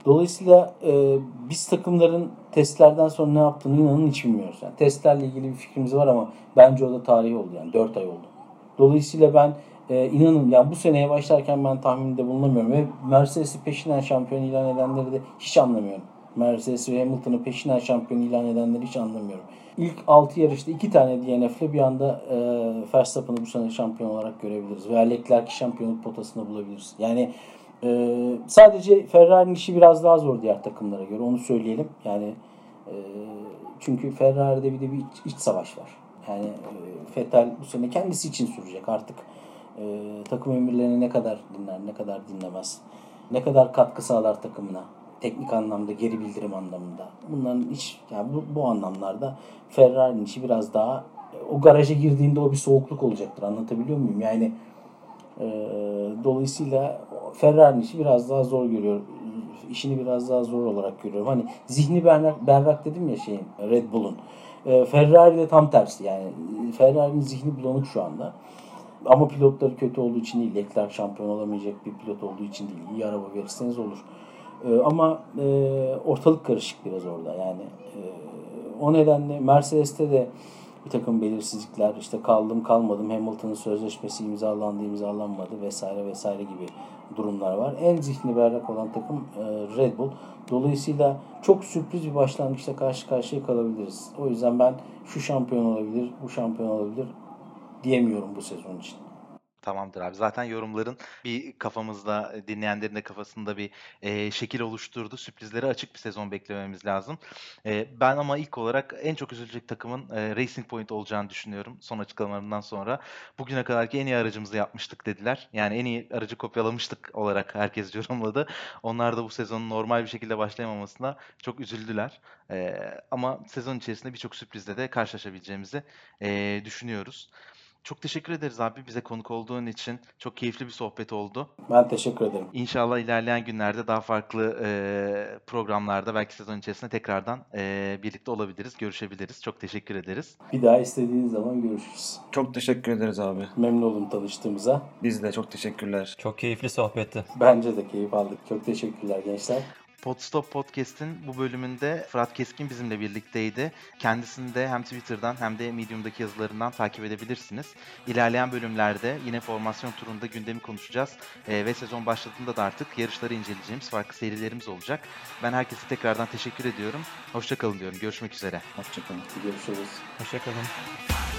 Dolayısıyla e, biz takımların testlerden sonra ne yaptığını inanın hiç bilmiyoruz. Yani testlerle ilgili bir fikrimiz var ama bence o da tarihi oldu yani 4 ay oldu. Dolayısıyla ben e, inanın yani bu seneye başlarken ben tahminde bulunamıyorum ve Mercedes'i peşinden şampiyon ilan edenleri de hiç anlamıyorum. Mercedes ve Hamilton'ı peşinden şampiyon ilan edenleri hiç anlamıyorum. İlk 6 yarışta 2 tane DNF'le bir anda e, Verstappen'ı bu sene şampiyon olarak görebiliriz. Veya Leclerc'i şampiyonluk potasında bulabiliriz. Yani e, sadece Ferrari'nin işi biraz daha zor diğer takımlara göre. Onu söyleyelim. Yani e, çünkü Ferrari'de bir de bir iç, iç savaş var. Yani e, Vettel bu sene kendisi için sürecek artık. E, takım emirlerini ne kadar dinler, ne kadar dinlemez. Ne kadar katkı sağlar takımına. Teknik anlamda, geri bildirim anlamında. Bunların hiç, yani bu, bu anlamlarda Ferrari'nin işi biraz daha o garaja girdiğinde o bir soğukluk olacaktır. Anlatabiliyor muyum? Yani e, dolayısıyla Ferrari'nin işi biraz daha zor görüyor. İşini biraz daha zor olarak görüyorum. Hani zihni berrak, berrak dedim ya şeyin Red Bull'un. E, Ferrari de tam tersi yani. Ferrari'nin zihni bulanık şu anda. Ama pilotları kötü olduğu için değil. Leclerc şampiyon olamayacak bir pilot olduğu için değil. İyi araba verirseniz olur. E, ama e, ortalık karışık biraz orada. Yani e, o nedenle Mercedes'te de bir takım belirsizlikler işte kaldım kalmadım Hamilton'ın sözleşmesi imzalandı imzalanmadı vesaire vesaire gibi durumlar var. En zihni berrak olan takım e, Red Bull. Dolayısıyla çok sürpriz bir başlangıçla karşı karşıya kalabiliriz. O yüzden ben şu şampiyon olabilir, bu şampiyon olabilir diyemiyorum bu sezon için. Tamamdır abi. Zaten yorumların bir kafamızda, dinleyenlerin de kafasında bir e, şekil oluşturdu. Sürprizlere açık bir sezon beklememiz lazım. E, ben ama ilk olarak en çok üzülecek takımın e, Racing Point olacağını düşünüyorum son açıklamalarından sonra. Bugüne kadarki en iyi aracımızı yapmıştık dediler. Yani en iyi aracı kopyalamıştık olarak herkes yorumladı. Onlar da bu sezonun normal bir şekilde başlayamamasına çok üzüldüler. E, ama sezon içerisinde birçok sürprizle de karşılaşabileceğimizi e, düşünüyoruz. Çok teşekkür ederiz abi bize konuk olduğun için. Çok keyifli bir sohbet oldu. Ben teşekkür ederim. İnşallah ilerleyen günlerde daha farklı e, programlarda belki sezon içerisinde tekrardan e, birlikte olabiliriz, görüşebiliriz. Çok teşekkür ederiz. Bir daha istediğiniz zaman görüşürüz. Çok teşekkür ederiz abi. Memnun oldum tanıştığımıza. Biz de çok teşekkürler. Çok keyifli sohbetti. Bence de keyif aldık. Çok teşekkürler gençler. Podstop Podcast'in bu bölümünde Fırat Keskin bizimle birlikteydi. Kendisini de hem Twitter'dan hem de Medium'daki yazılarından takip edebilirsiniz. İlerleyen bölümlerde yine formasyon turunda gündemi konuşacağız. Ee, ve sezon başladığında da artık yarışları inceleyeceğimiz farklı serilerimiz olacak. Ben herkese tekrardan teşekkür ediyorum. Hoşçakalın diyorum. Görüşmek üzere. Hoşçakalın. Görüşürüz. Hoşçakalın.